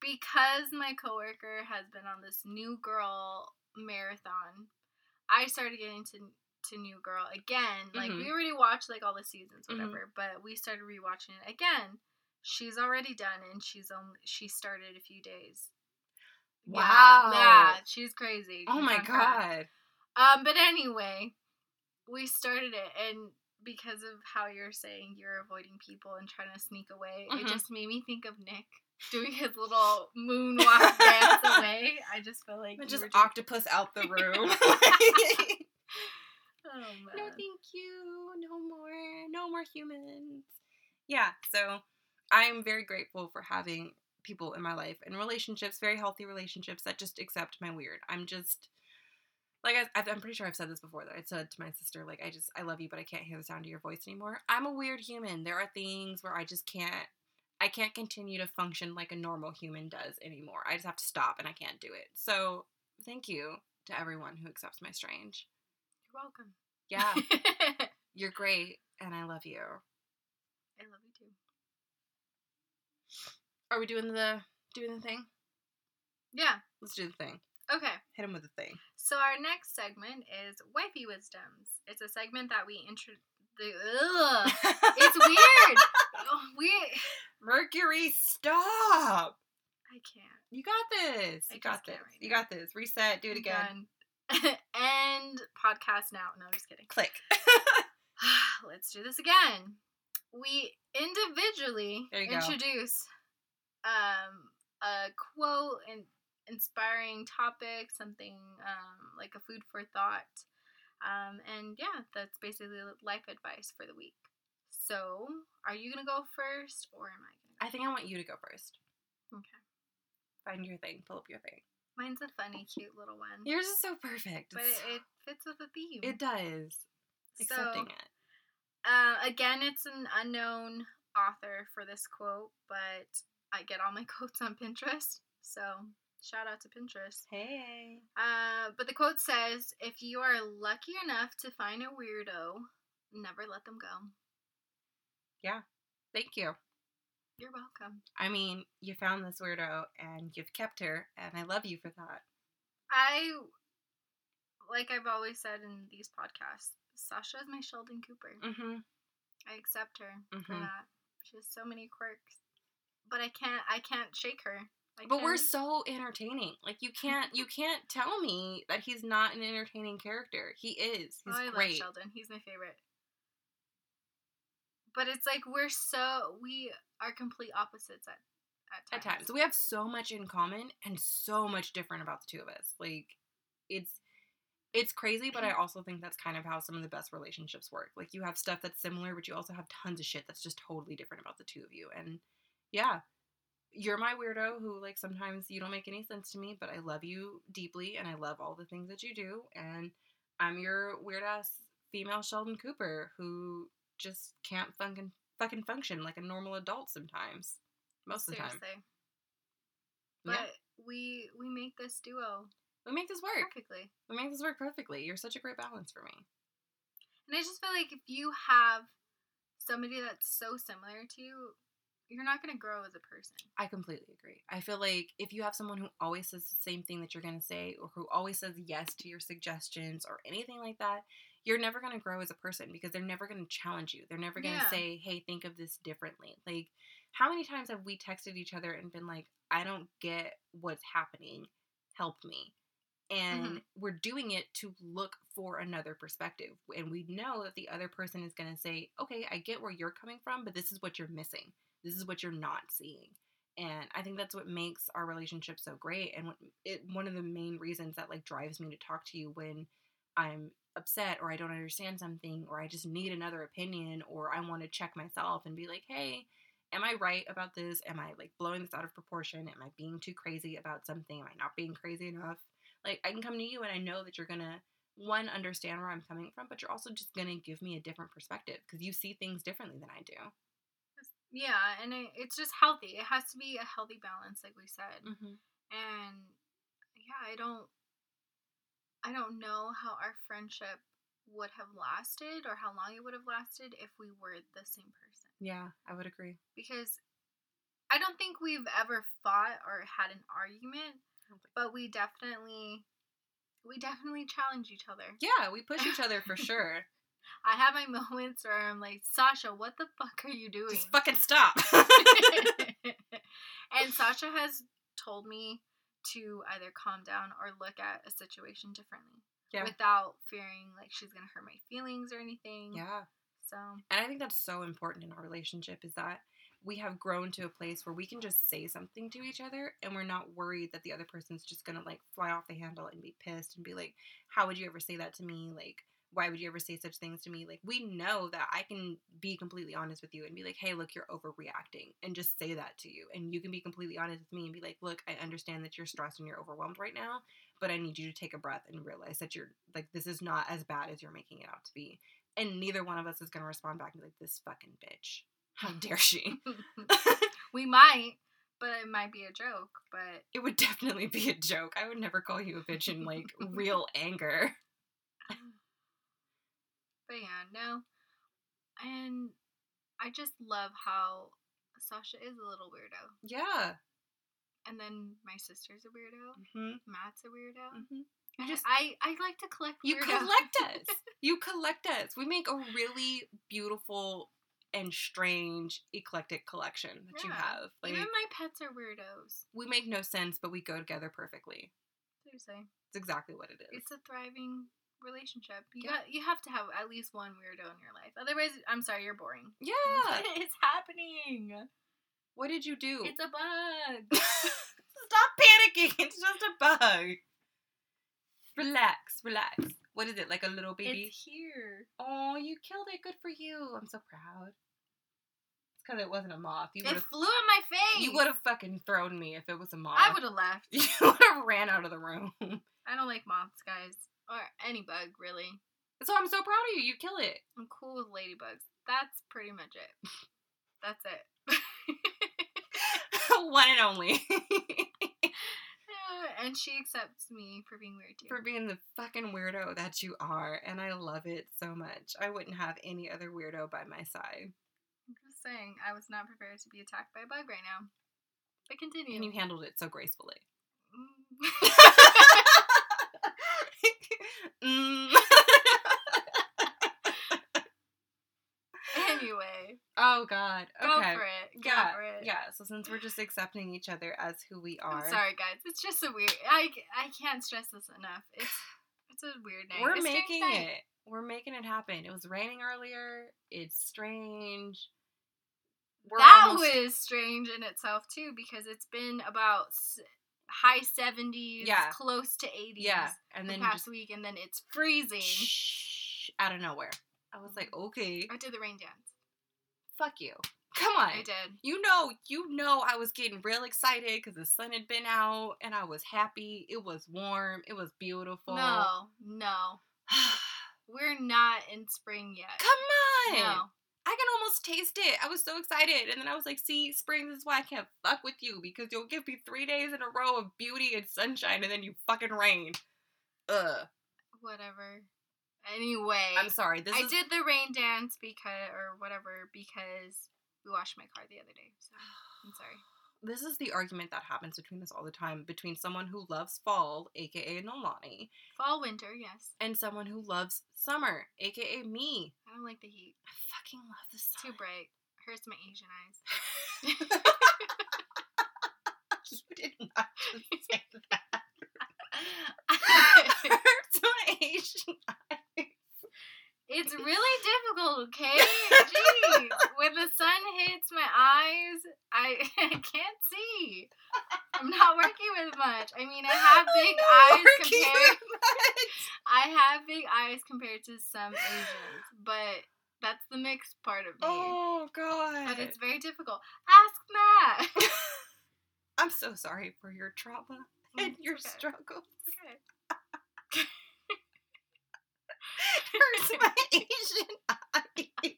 because my coworker has been on this New Girl marathon, I started getting to to New Girl again. Like Mhm. we already watched like all the seasons, Mhm. whatever, but we started rewatching it again. She's already done, and she's only she started a few days. Yeah, Wow. yeah, she's crazy. oh She's my god. Um, but anyway, we started it, and because of how you're saying you're avoiding people and trying to sneak away, Mhm. it just made me think of Nick doing his [LAUGHS] little moonwalk dance away. I just feel like just doing- octopus out the room. [LAUGHS] [LAUGHS] Oh no, thank you. No more. No more humans. Yeah, so I'm very grateful for having people in my life and relationships, very healthy relationships that just accept my weird. I'm just like I, I'm pretty sure I've said this before that I said to my sister like I just I love you but I can't hear the sound of your voice anymore. I'm a weird human. There are things where I just can't I can't continue to function like a normal human does anymore. I just have to stop and I can't do it. So, thank you to everyone who accepts my strange. You're welcome. Yeah, [LAUGHS] you're great and I love you. I love you too. Are we doing the doing the thing? Yeah. Let's do the thing. Okay. Hit him with the thing. So our next segment is wifey wisdoms. It's a segment that we intro. The, ugh, [LAUGHS] it's weird. Oh, ugh, we. Mercury, stop. I can't. You got this. I You got this. right You got this. Reset. Do it again. [LAUGHS] End podcast now. No, I'm just kidding. Click. [LAUGHS] [SIGHS] Let's do this again. We individually There you go. introduce um, a quote and inspiring topic, something um, like a food for thought. Um, and yeah, that's basically life advice for the week. So, are you gonna go first, or am I gonna? I think I want you to go first. Okay. Find your thing. Pull up your thing. Mine's a funny, cute little one, Yours is so perfect. but It's- it fits with the theme. it does. Accepting So, it. Uh, again, it's an unknown author for this quote, but I get all my [LAUGHS] quotes on Pinterest. So shout out to Pinterest. Hey. Uh, but the quote says, "If you are lucky enough to find a weirdo, never let them go." Yeah. Thank you. You're welcome. I mean, you found this weirdo and you've kept her, and I love you for that. I, like I've always said in these podcasts, Sasha is my Sheldon Cooper. Mm-hmm. I accept her for Mhm. that. She has so many quirks, but I can't. I can't shake her. I But we're so entertaining. Like you can't you can't tell me that he's not an entertaining character. He is. He's oh, I great. love Sheldon. He's my favorite. But it's like we're so we are complete opposites at at At times. times. We have so much in common and so much different about the two of us. Like it's it's crazy, but I [CLEARS THROAT] also think that's kind of how some of the best relationships work. Like you have stuff that's similar, but you also have tons of shit that's just totally different about the two of you. And yeah, you're my weirdo who like sometimes you don't make any sense to me, but I love you deeply and I love all the things that you do. And I'm your weird ass female Sheldon Cooper who just can't fucking fucking function like a normal adult sometimes. Most of the time. Seriously. Yeah. But we we make this duo We make this work. perfectly. We make this work perfectly. You're such a great balance for me. And I just feel like if you have somebody that's so similar to you, you're not gonna grow as a person. I completely agree. I feel like if you have someone who always says the same thing that you're going to say or who always says yes to your suggestions or anything like that, you're never going to grow as a person because they're never going to challenge you. They're never going to Yeah. say, "Hey, think of this differently." Like how many times have we texted each other and been like, "I don't get what's happening. Help me." And Mhm. we're doing it to look for another perspective. And we know that the other person is going to say, "Okay, I get where you're coming from, but this is what you're missing. This is what you're not seeing." And I think that's what makes our relationship so great and it one of the main reasons that like drives me to talk to you when I'm upset or I don't understand something or I just need another opinion or I want to check myself and be like, "Hey, am I right about this? Am I like blowing this out of proportion? Am I being too crazy about something? Am I not being crazy enough?" Like I can come to you and I know that you're to one understand where I'm coming from, but you're also just to give me a different perspective because you see things differently than I do. Yeah, and it, it's just healthy. It has to be a healthy balance, like we said. Mm-hmm. And yeah, I don't, I don't know how our friendship would have lasted or how long it would have lasted if we were the same person. Yeah, I would agree. Because I don't think we've ever fought or had an argument, but we definitely, we definitely challenge each other. Yeah, we push each other for [LAUGHS] sure. I have my moments where I'm like, Sasha, what the fuck are you doing? Just fucking stop. [LAUGHS] [LAUGHS] and Sasha has told me to either calm down or look at a situation differently yeah. without fearing like she's gonna hurt my feelings or anything. Yeah. So And I think that's so important in our relationship is that we have grown to a place where we can just say something to each other and we're not worried that the other person's just gonna like fly off the handle and be pissed and be like, How would you ever say that to me? Like, why would you ever say such things to me? Like, we know that I can be completely honest with you and be like, Hey, look, you're overreacting and just say that to you. And you can be completely honest with me and be like, Look, I understand that you're stressed and you're overwhelmed right now, but I need you to take a breath and realize that you're like, this is not as bad as you're making it out to be and neither one of us is gonna respond back and be like, "This fucking bitch, how dare she?" [LAUGHS] we might, but it might be a joke. But It would definitely be a joke. I would never call you a bitch in like [LAUGHS] real anger. but yeah, no. And I just love how Sasha is a little weirdo. Yeah. And then my sister's a weirdo. hmm Matt's a weirdo. hmm I just- I, I like to collect You collect us. [LAUGHS] You collect us. We make a really beautiful and strange eclectic collection that you have. Like Even my pets are weirdos. we make no sense, but we go together perfectly. Seriously. It's exactly what it is. It's a thriving relationship. You Yeah. got you have to have at least one weirdo in your life. Otherwise, I'm sorry, you're boring. yeah. [LAUGHS] it's happening? What did you do? It's a bug. [LAUGHS] Stop panicking. [LAUGHS] It's just a bug. Relax, relax. What is it? Like a little baby? It's here. Oh, you killed it. Good for you. I'm so proud. Because it wasn't a moth. You It flew in my face. You would have fucking thrown me if it was a moth. I would have left. [LAUGHS] You would have ran out of the room. [LAUGHS] I don't like moths, guys, or any bug really. So I'm so proud of you. You kill it. I'm cool with ladybugs. That's pretty much it. That's it. [LAUGHS] One and only. and she accepts me for being weird too. For being the fucking weirdo that you are. And I love it so much. I wouldn't have any other weirdo by my side. Saying, I was not prepared to be attacked by a bug right now. But continue. And you handled it so gracefully. Mm. [LAUGHS] Mm. anyway, oh God. go Okay. for it. Go yeah. for it. Yeah. So since we're just accepting each other as who we are, I'm sorry, guys. It's just a weird. I, I can't stress this enough. It's [SIGHS] it's a weird night. we're strange making night. it. We're making it happen. It was raining earlier. It's strange. We're that almost- was strange in itself too because it's been about high 70s, Yeah. close to 80s. yeah, and the then past just week, and then it's freezing. shh, out of nowhere. I was like, okay, I did the rain dance. fuck you. Come on. I did. You know, you know, I was getting real excited because the sun had been out and I was happy. It was warm. It was beautiful. No, no, [SIGHS] we're not in spring yet. Come on. No, I can almost taste it. I was so excited. And then I was like, see, spring, this is why I can't fuck with you because you'll give me three days in a row of beauty and sunshine and then you fucking rain. Ugh. whatever. Anyway, I'm sorry. This I is. did the rain dance because, or whatever, because we washed my car the other day. So I'm [SIGHS] sorry. This is the argument that happens between us all the time between someone who loves fall, aka Nalani, Fall, winter, yes. and someone who loves summer, aka me. I don't like the heat. I fucking love the sun. Too bright. Hurts my Asian eyes. [LAUGHS] you did not just say that. [LAUGHS] [LAUGHS] Hurts my Asian eyes. It's [LAUGHS] really difficult, okay? Jeez. When the sun hits my eyes, I, [LAUGHS] I can't see. I'm not working with much. I mean, I [LAUGHS] have big eyes compared. I have big eyes compared to some Asians, but that's the mixed part of me. Oh god. But it's very difficult. Ask Matt. I'm so sorry for your trauma and your okay. struggle. Okay. Hurts my Asian eye.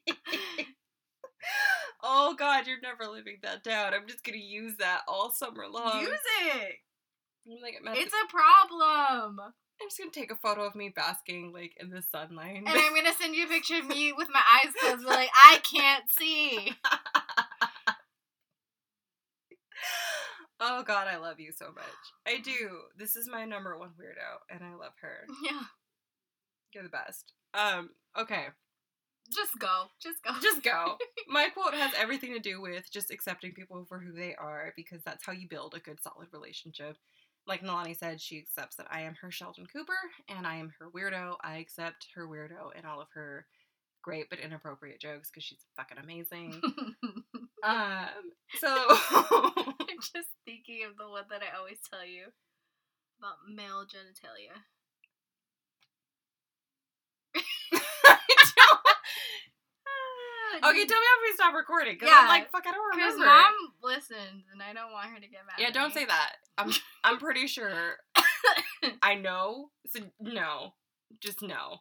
oh god, you're never living that down. I'm just gonna use that all summer long. Use it. Like, I'm, It's a problem. I'm just gonna take a photo of me basking like in the sunlight. And I'm gonna send you a picture of me with my eyes [LAUGHS] closed, but like I can't see. [LAUGHS] oh god, I love you so much. I do. This is my number one weirdo, and I love her. [LAUGHS] Yeah. You're the best. Um, okay. Just go. Just go. Just go. [LAUGHS] My quote has everything to do with just accepting people for who they are because that's how you build a good, solid relationship. Like Nalani said, she accepts that I am her Sheldon Cooper and I am her weirdo. I accept her weirdo and all of her great but inappropriate jokes because she's fucking amazing. [LAUGHS] um, so I'm just thinking of the one that I always tell you about male genitalia. Okay, tell me after we stop recording because Yeah, I'm like, fuck, I don't remember. Because remember. mom listens, and I don't want her to get mad. yeah, at don't me. say that. I'm [LAUGHS] I'm pretty sure. [LAUGHS] I know. So no, just no.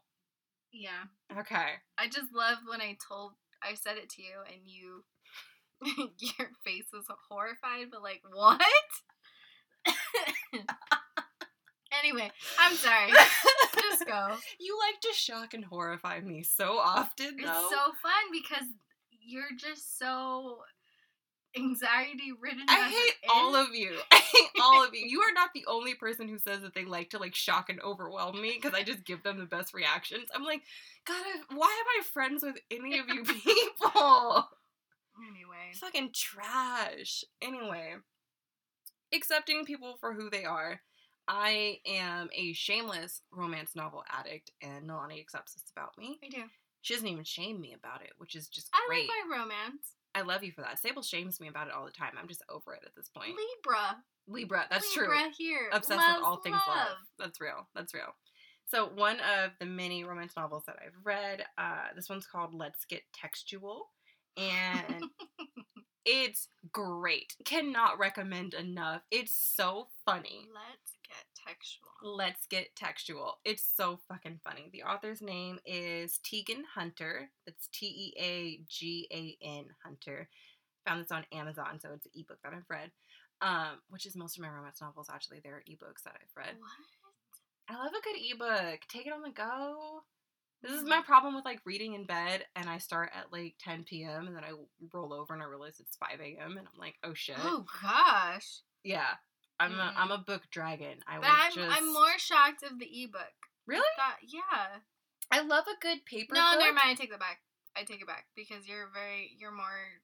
Yeah, Okay. I just love when I told, I said it to you, and you, [LAUGHS] your face was horrified, but like, what? Anyway, I'm sorry. Just go. [LAUGHS] You like to shock and horrify me so often, It's so fun because you're just so anxiety ridden. I hate all of you. [LAUGHS] I hate all of you. [LAUGHS] You are not the only person who says that they like to like shock and overwhelm me because I just give them the best reactions. I'm like, God, why am I friends with any of you people? Anyway, Fucking trash. Anyway, accepting people for who they are. I am a shameless romance novel addict, and Nalani accepts this about me. I do. She doesn't even shame me about it, which is just I great. like my romance. I love you for that. Sable shames me about it all the time. I'm just over it at this point. Libra. Libra, that's Libra true. Libra here. Obsessed Loves with all things love. love. That's real. That's real. So one of the many romance novels that I've read, uh, this one's called Let's Get Textual, and [LAUGHS] it's great. Cannot recommend enough. It's so funny. Let's textual. Let's Get Textual. It's so fucking funny. The author's name is Teagan Hunter. That's T E A G A N Hunter. Found this on Amazon, so it's an ebook that I've read. Um, which is most of my romance novels actually. They're ebooks that I've read. What? I love a good ebook. Take it on the go. This is my problem with like reading in bed, and I start at like 10 p.m. and then I roll over and I realize it's 5 a.m. and I'm like, oh shit. Oh gosh. Yeah, I'm a Mm. I'm a book dragon. I but I'm, just I'm more shocked of the ebook. really. That yeah. I love a good paper. No, book. never mind. I take that back. I take it back because you're very you're more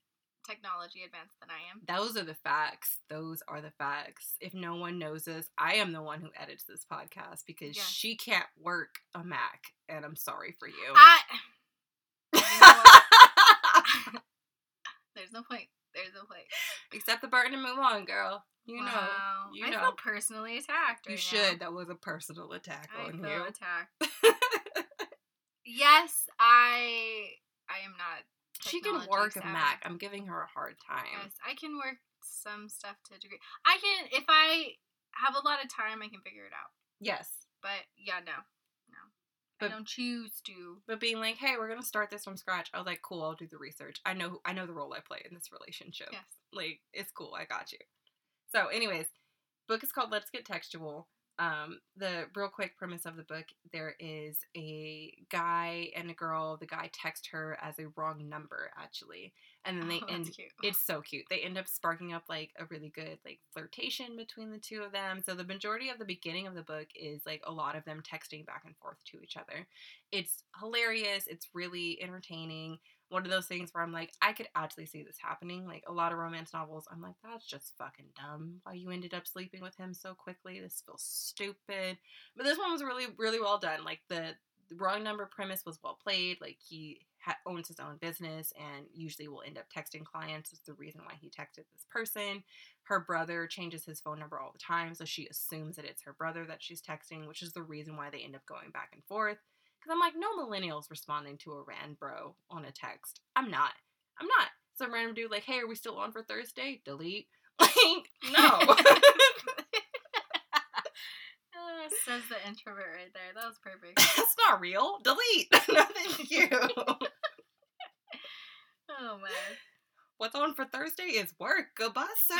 technology advanced than I am. Those are the facts. Those are the facts. If no one knows this, I am the one who edits this podcast because Yes. she can't work a Mac, and I'm sorry for you. I. [LAUGHS] You know [LAUGHS] There's no point. There's no point. Accept the burden and move on, girl. You know. You I know. feel personally attacked. You should. Now. That was a personal attack I on feel you. attacked. [LAUGHS] Yes, I. I am not. she can work a. Mac. I'm giving her a hard time. Yes, I can work some stuff to a degree. I can if I have a lot of time, I can figure it out. Yes. But yeah, no, no, But- I don't choose to. But being like, hey, we're gonna start this from scratch. I was like, cool, I'll do the research. I know I know the role I play in this relationship. Yes. Like, it's cool, I got you. So, anyways, book is called Let's Get Textual. Um, the real quick premise of the book there is a guy and a girl. The guy texts her as a wrong number, actually. And then they Oh, end cute. it's so cute. They end up sparking up like a really good like flirtation between the two of them. So the majority of the beginning of the book is like a lot of them texting back and forth to each other. It's hilarious. It's really entertaining. One of those things where I'm like, I could actually see this happening. Like a lot of romance novels, I'm like, that's just fucking dumb. Why you ended up sleeping with him so quickly? This feels stupid. But this one was really, really well done. Like the, wrong number premise was well played. Like he ha- owns his own business and usually will end up texting clients. Is the reason why he texted this person. Her brother changes his phone number all the time, so she assumes that it's her brother that she's texting, which is the reason why they end up going back and forth. Because I'm like, no millennials responding to a rand bro on a text. I'm not. I'm not. Some random dude like, hey, are we still on for Thursday? Delete. [LAUGHS] Like, no. Uh, [LAUGHS] [LAUGHS] says the introvert right there. That was perfect. That's not real. Delete. no, thank you. Oh man. What's on for Thursday is work. Goodbye, sir.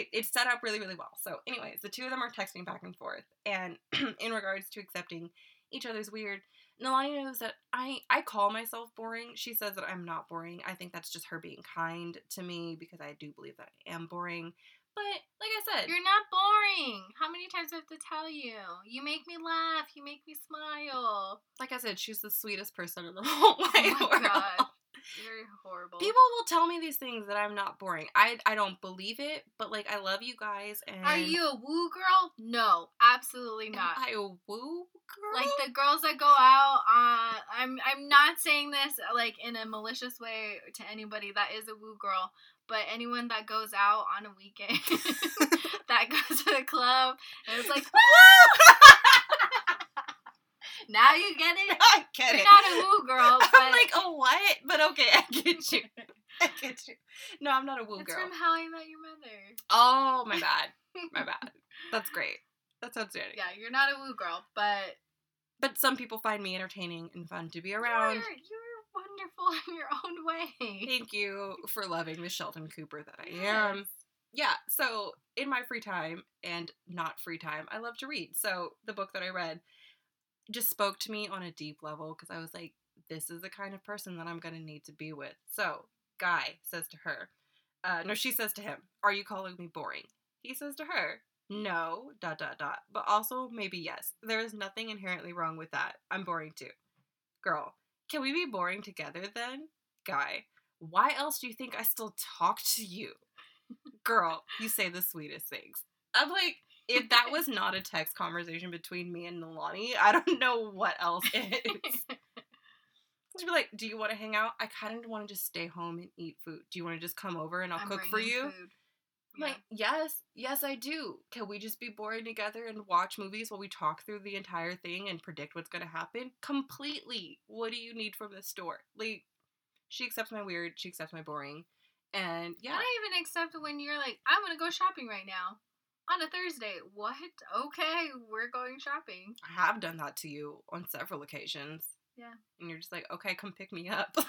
It it's set up really really well. So anyways, the two of them are texting back and forth, and [CLEARS THROAT] in regards to accepting each other's weird, Nalani knows that I I call myself boring. She says that I'm not boring. I think that's just her being kind to me because I do believe that I am boring. But like I said, You're not boring. How many times do I have to tell you? You make me laugh. You make me smile. like I said, she's the sweetest person in the [LAUGHS] whole Oh my world. god. You're horrible. People will tell me these things that I'm not boring. I I don't believe it, but like I love you guys and Are you a woo girl? No, absolutely am not. I a woo girl? like the girls that go out on I'm I'm not saying this uh, like in a malicious way to anybody that is a woo girl, but anyone that goes out on a weekend [LAUGHS] [LAUGHS] that goes to the club and it's like [LAUGHS] now you get it. [LAUGHS] I get You're it. not a woo girl, but [LAUGHS] I'm like, oh what? But okay, I [LAUGHS] get you. I get you. No, I'm not a woo it's girl. from How I Met Your Mother. Oh my bad. My bad. That's great. That's outstanding. Yeah, you're not a woo girl, but But some people find me entertaining and fun to be you're, around. you're wonderful in your own way. Thank you for loving the Sheldon Cooper that I am. Yes. yeah, so in my free time and not free time, I love to read. So the book that I read just spoke to me on a deep level because I was like, this is the kind of person that I'm going to need to be with. So, Guy says to her, uh, no, she says to him, Are you calling me boring? He says to her, No, dot, dot, dot, but also maybe yes. There is nothing inherently wrong with that. I'm boring too. Girl, can we be boring together then? Guy, why else do you think I still talk to you? Girl, you say the sweetest things. I'm like, if that was not a text conversation between me and Nalani, I don't know what else [LAUGHS] is. She'd be like, Do you want to hang out? I kind of want to just stay home and eat food. Do you want to just come over and I'll I'm cook for you? food. I'm like, yes, yes, I do. Can we just be boring together and watch movies while we talk through the entire thing and predict what's going to happen? Completely. What do you need from the store? Like, she accepts my weird, she accepts my boring. And yeah, I even accept when you're like, I'm gonna go shopping right now on a Thursday. What? Okay, we're going shopping. I have done that to you on several occasions. Yeah. And you're just like, okay, come pick me up. [LAUGHS] [LAUGHS] then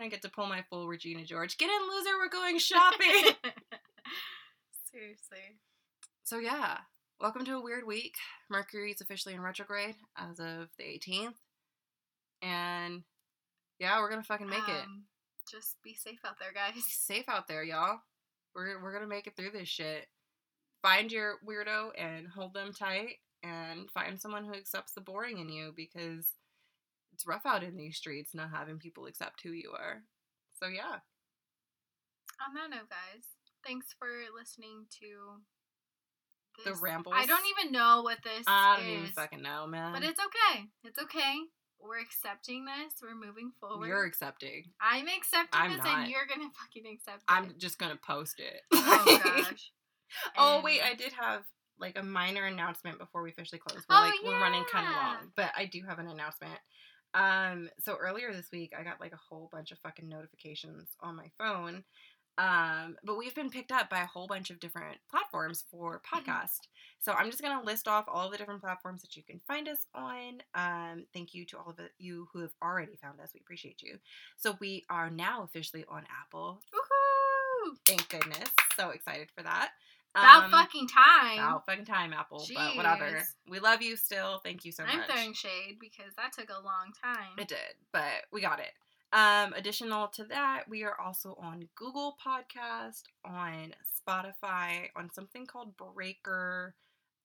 I get to pull my full Regina George. Get in, loser, we're going shopping. [LAUGHS] Seriously. so yeah, welcome to a weird week. Mercury is officially in retrograde as of the 18th. And yeah, we're gonna fucking make it. Um, Just be safe out there, guys. Be safe out there, y'all. We're we're gonna make it through this shit. Find your weirdo and hold them tight, and find someone who accepts the boring in you because it's rough out in these streets not having people accept who you are. So yeah, On that note, guys, thanks for listening to the this. rambles. I don't even know what this I don't is, even fucking know, man. but it's okay. It's okay. We're accepting this. We're moving forward. you're accepting. I'm accepting I'm this, not. and you're gonna [LAUGHS] fucking accept it. I'm just gonna post it. oh [LAUGHS] gosh. Oh wait, I did have like a minor announcement before we officially close. We're Oh, like we're running kind of long, but I do have an announcement. Um, so earlier this week, I got like a whole bunch of fucking notifications on my phone. Um, but we've been picked up by a whole bunch of different platforms for podcast. So I'm just gonna list off all of the different platforms that you can find us on. Um, thank you to all of you who have already found us. We appreciate you. So we are now officially on Apple, Woohoo! Thank goodness. So excited for that. About Um, fucking time. About fucking time, Apple. But whatever. We love you still. Thank you so much. I'm throwing shade because that took a long time. It did, but we got it. Um, additional to that, we are also on Google Podcast, on Spotify, on something called Breaker,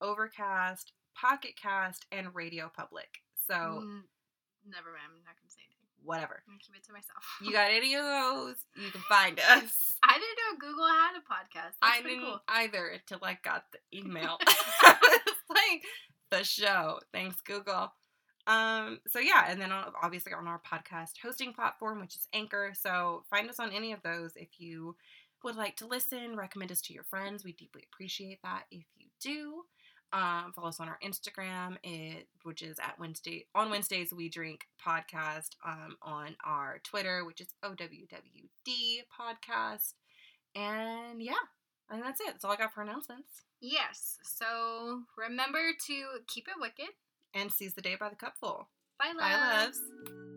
Overcast, Pocket Cast, and Radio Public. So Mm, never mind. I'm not gonna say anything. whatever. I'm gonna keep it to myself. You got any of those, you can find [LAUGHS] us. I didn't know Google had a podcast. That's I didn't cool. either until I got the email. [LAUGHS] [LAUGHS] like the show. Thanks, Google. Um, so yeah, and then obviously on our podcast hosting platform, which is Anchor. So find us on any of those if you would like to listen. Recommend us to your friends. We deeply appreciate that if you do. Um, follow us on our Instagram, it which is at Wednesday on Wednesdays we drink podcast. Um, on our Twitter, which is OWWD podcast. And yeah, think that's it. That's all I got for announcements. Yes. So remember to keep it wicked. And seize the day by the cupful. Bye, Bye, loves. loves.